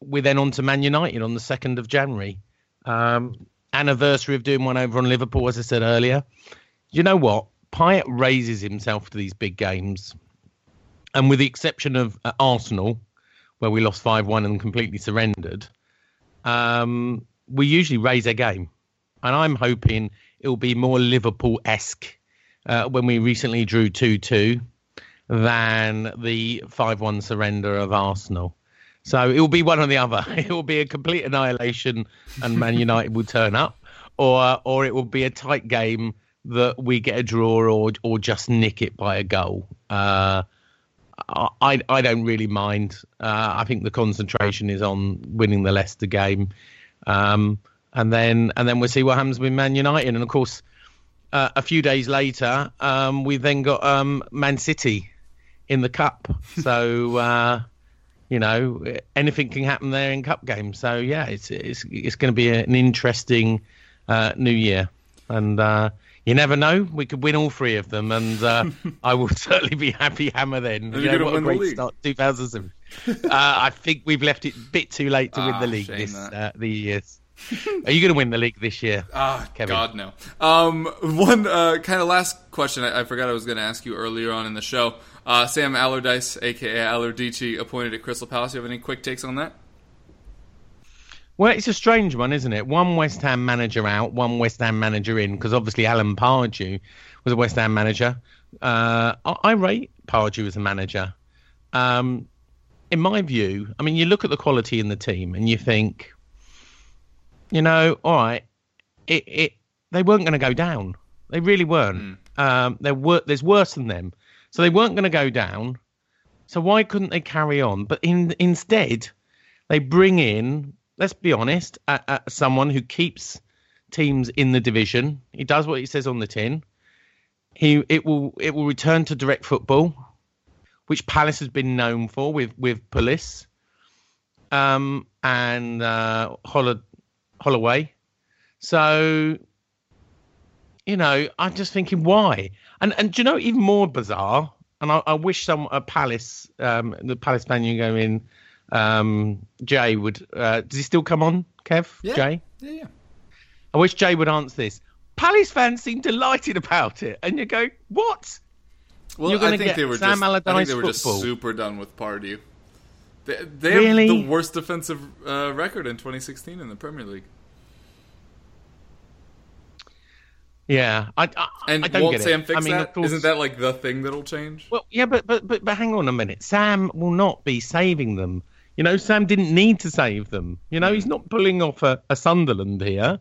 we're then on to Man United on the second of January. Um, anniversary of doing one over on Liverpool, as I said earlier. You know what? Payet raises himself to these big games, and with the exception of uh, Arsenal where we lost 5 1 and completely surrendered, um, we usually raise a game. And I'm hoping it will be more Liverpool esque uh, when we recently drew 2 2 than the 5 1 surrender of Arsenal. So it will be one or the other. It will be a complete annihilation and Man United will turn up, or or it will be a tight game that we get a draw or or just nick it by a goal. Uh, I I don't really mind. Uh, I think the concentration is on winning the Leicester game, um, and then and then we'll see what happens with Man United. And of course, uh, a few days later, um, we then got um, Man City in the cup. So uh, you know anything can happen there in cup games. So yeah, it's it's it's going to be an interesting uh, new year, and uh, You never know. We could win all three of them, and uh, I will certainly be happy hammer then. You know, what a win the great league. start, 2007. uh, I think we've left it a bit too late to win Ah, the league this uh, the years. Are you going to win the league this year? Ah, Kevin. God no. Um, one uh, kind of last question I, I forgot I was going to ask you earlier on in the show. Uh, Sam Allardyce, aka Allardici, appointed at Crystal Palace. You have any quick takes on that? Well, it's a strange one, isn't it? One West Ham manager out, one West Ham manager in, because obviously Alan Pardew was a West Ham manager. Uh, I, rate Pardew as a manager. Um, in my view, I mean, you look at the quality in the team and you think, you know, all right, it, it they weren't going to go down. They really weren't. Um, there were there's worse than them, so they weren't going to go down. So why couldn't they carry on? But in instead, they bring in, let's be honest, uh, uh, someone who keeps teams in the division. He does what he says on the tin. He it will it will return to direct football, which Palace has been known for with with Pulis, um, and uh, Holloway. So, you know, I'm just thinking why, and and do you know even more bizarre? And I, I wish some a Palace, um, the Palace fan you go in, um, Jay would. Uh, does he still come on, Kev? Yeah. Jay. Yeah, yeah. I wish Jay would answer this. Palace fans seem delighted about it, and you go, "What? Well, You're gonna I think get they were Sam just. I think they were just super done with Pardew. They, they Really? have the worst defensive uh, record in 2016 in the Premier League. Yeah, I, I, And I don't won't get Sam it. fix I mean, that? of course, not that like the thing that'll change? Well, yeah, but, but but but hang on a minute. Sam will not be saving them. You know, Sam didn't need to save them. You know, he's not pulling off a, a Sunderland here.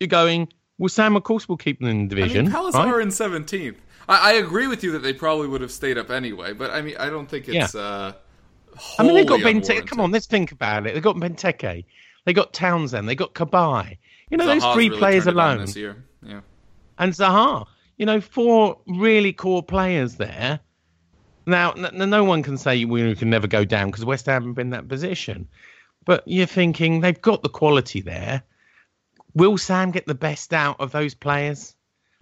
You're going, well, Sam, of course, we'll keep them in the I division. mean, Palace right? are in 17th. I, I agree with you that they probably would have stayed up anyway, but I mean, I don't think it's. Uh, I mean, they've got Benteke. Come on, let's think about it. They've got Benteke. They got Townsend. They got Cabaye. You know, those three really players turned it on alone. this year. Yeah. and Zaha. You know, four really core players there. Now, n- no one can say we can never go down because West Ham haven't been in that position. But you're thinking they've got the quality there. Will Sam get the best out of those players?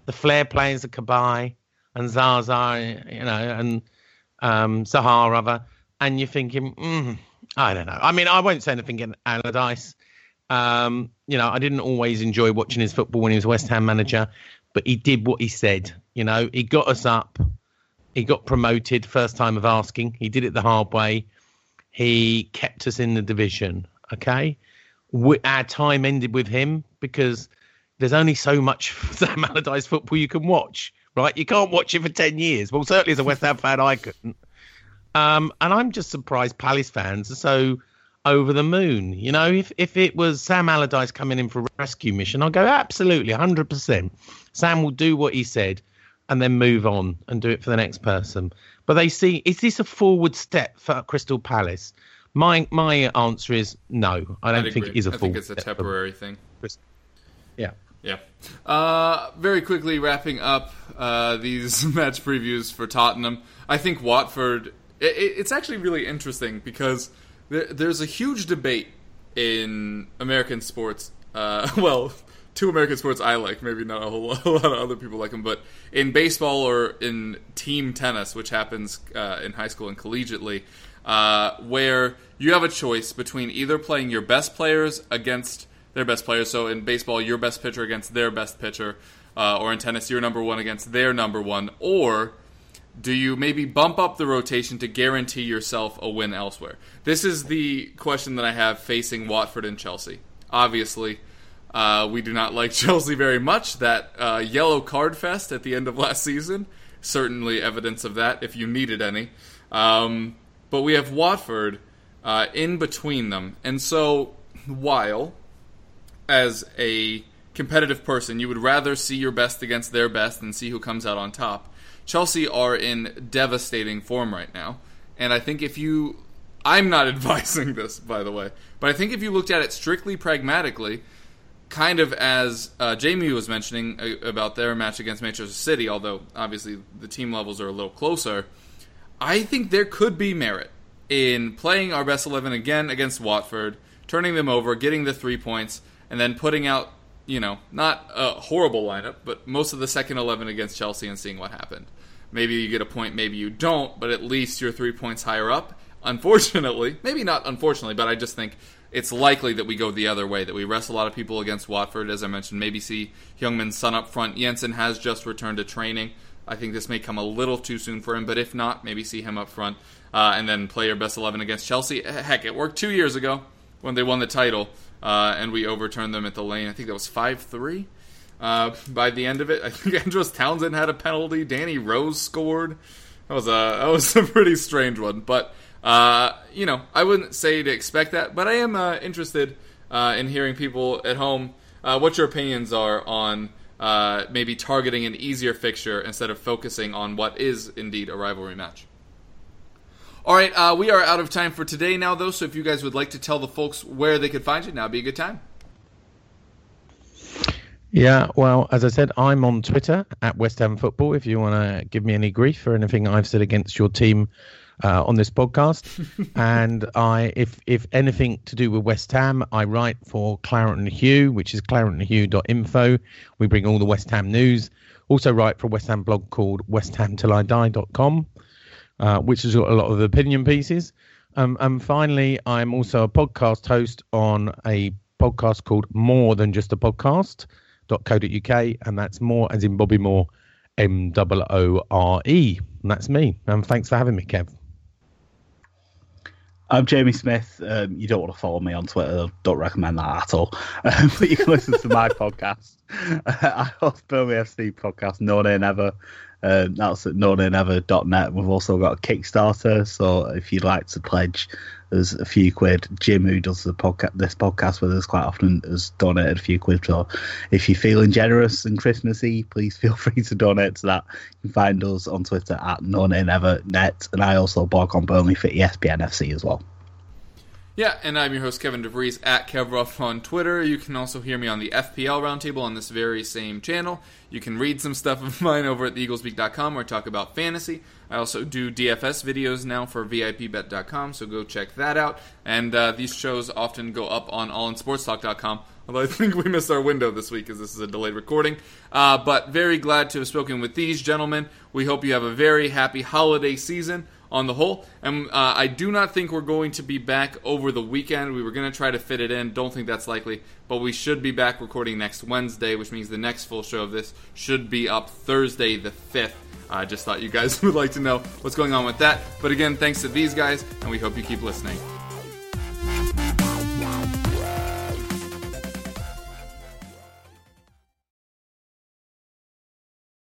The flair players of Cabaye and Zaza, you know, and um, Zaha, rather. And you're thinking, mm, I don't know. I mean, I won't say anything in Allardyce. Um, you know, I didn't always enjoy watching his football when he was West Ham manager, but he did what he said. You know, he got us up. He got promoted first time of asking. He did it the hard way. He kept us in the division. Okay, we, our time ended with him because there's only so much Sam Allardyce football you can watch. Right, you can't watch it for ten years. Well, certainly as a West Ham fan, I couldn't. Um, and I'm just surprised Palace fans are so over the moon. You know, if if it was Sam Allardyce coming in for a rescue mission, I'd go absolutely 100%. Sam will do what he said and then move on and do it for the next person. But they see, is this a forward step for Crystal Palace? My my answer is no. I don't I'd think agree. it is a forward step. I think it's a temporary thing. Yeah. Yeah. Uh, very quickly wrapping up uh, these match previews for Tottenham. I think Watford. It, it's actually really interesting because there, there's a huge debate in American sports. Uh, well, two American sports I like. Maybe not a whole lot, a lot of other people like them, but in baseball or in team tennis, which happens uh, in high school and collegiately, uh, where you have a choice between either playing your best players against their best players. So in baseball, your best pitcher against their best pitcher, uh, or in tennis, your number one against their number one, or do you maybe bump up the rotation to guarantee yourself a win elsewhere? This is the question that I have facing Watford and Chelsea. Obviously, uh, we do not like Chelsea very much. That uh, yellow card fest at the end of last season, certainly evidence of that, if you needed any. Um, but we have Watford uh, in between them. And so, while as a competitive person, you would rather see your best against their best and see who comes out on top. Chelsea are in devastating form right now. And I think if you. I'm not advising this, by the way, but I think if you looked at it strictly pragmatically, kind of as uh, Jamie was mentioning uh, about their match against Manchester City, although obviously the team levels are a little closer, I think there could be merit in playing our best 11 again against Watford, turning them over, getting the three points, and then putting out you know, not a horrible lineup, but most of the second 11 against Chelsea and seeing what happened. Maybe you get a point, maybe you don't, but at least you're three points higher up. Unfortunately, maybe not unfortunately, but I just think it's likely that we go the other way, that we rest a lot of people against Watford, as I mentioned. Maybe see Heung-min Son up front. Janssen has just returned to training. I think this may come a little too soon for him, but if not, maybe see him up front uh, and then play your best 11 against Chelsea. Heck, it worked two years ago when they won the title uh, and we overturned them at the lane. I think that was 5 3. Uh, by the end of it, I think Andros Townsend had a penalty. Danny Rose scored. That was a that was a pretty strange one, but uh, you know I wouldn't say to expect that, but I am uh, interested uh, in hearing people at home uh, what your opinions are on uh, maybe targeting an easier fixture instead of focusing on what is indeed a rivalry match. All right, we are out of time for today now, though. So if you guys would like to tell the folks where they could find you, now would be a good time. Yeah, well, as I said, I'm on Twitter at West Ham Football. If you want to give me any grief for anything I've said against your team uh, on this podcast, and I, if if anything to do with West Ham, I write for Claret and Hugh, which is claretandhugh.info. We bring all the West Ham news. Also write for a West Ham blog called westhamtillidie.com, uh, which has got a lot of opinion pieces. Um, and finally, I'm also a podcast host on a podcast called More Than Just a Podcast co.uk, and that's more as in Bobby Moore, M O O R E. And that's me. And thanks for having me, Kev. I'm Jamie Smith. Um, you don't want to follow me on Twitter. Don't recommend that at all. Um, but you can listen to my podcast. I host Burnley FC podcast, No Nay Never. Um, that's at nonanever.net. We've also got a Kickstarter. So if you'd like to pledge, there's a few quid. Jim, who does the podcast, this podcast with us quite often, has donated a few quid. So if you're feeling generous and Christmassy, please feel free to donate to that. You can find us on Twitter at nonanever.net. And I also blog on Burnley for ESPN FC as well. Yeah, and I'm your host, Kevin DeVries, at KevRuff on Twitter. You can also hear me on the FPL Roundtable on this very same channel. You can read some stuff of mine over at theeaglespeak.com where I talk about fantasy. I also do DFS videos now for VIPBet.com, so go check that out. And uh, these shows often go up on allinsportstalk.com, although I think we missed our window this week because this is a delayed recording. Uh, but very glad to have spoken with these gentlemen. We hope you have a very happy holiday season on the whole. And uh, I do not think we're going to be back over the weekend. We were going to try to fit it in. Don't think that's likely. But we should be back recording next Wednesday, which means the next full show of this should be up Thursday the 5th. I just thought you guys would like to know what's going on with that. But again, thanks to these guys, and we hope you keep listening.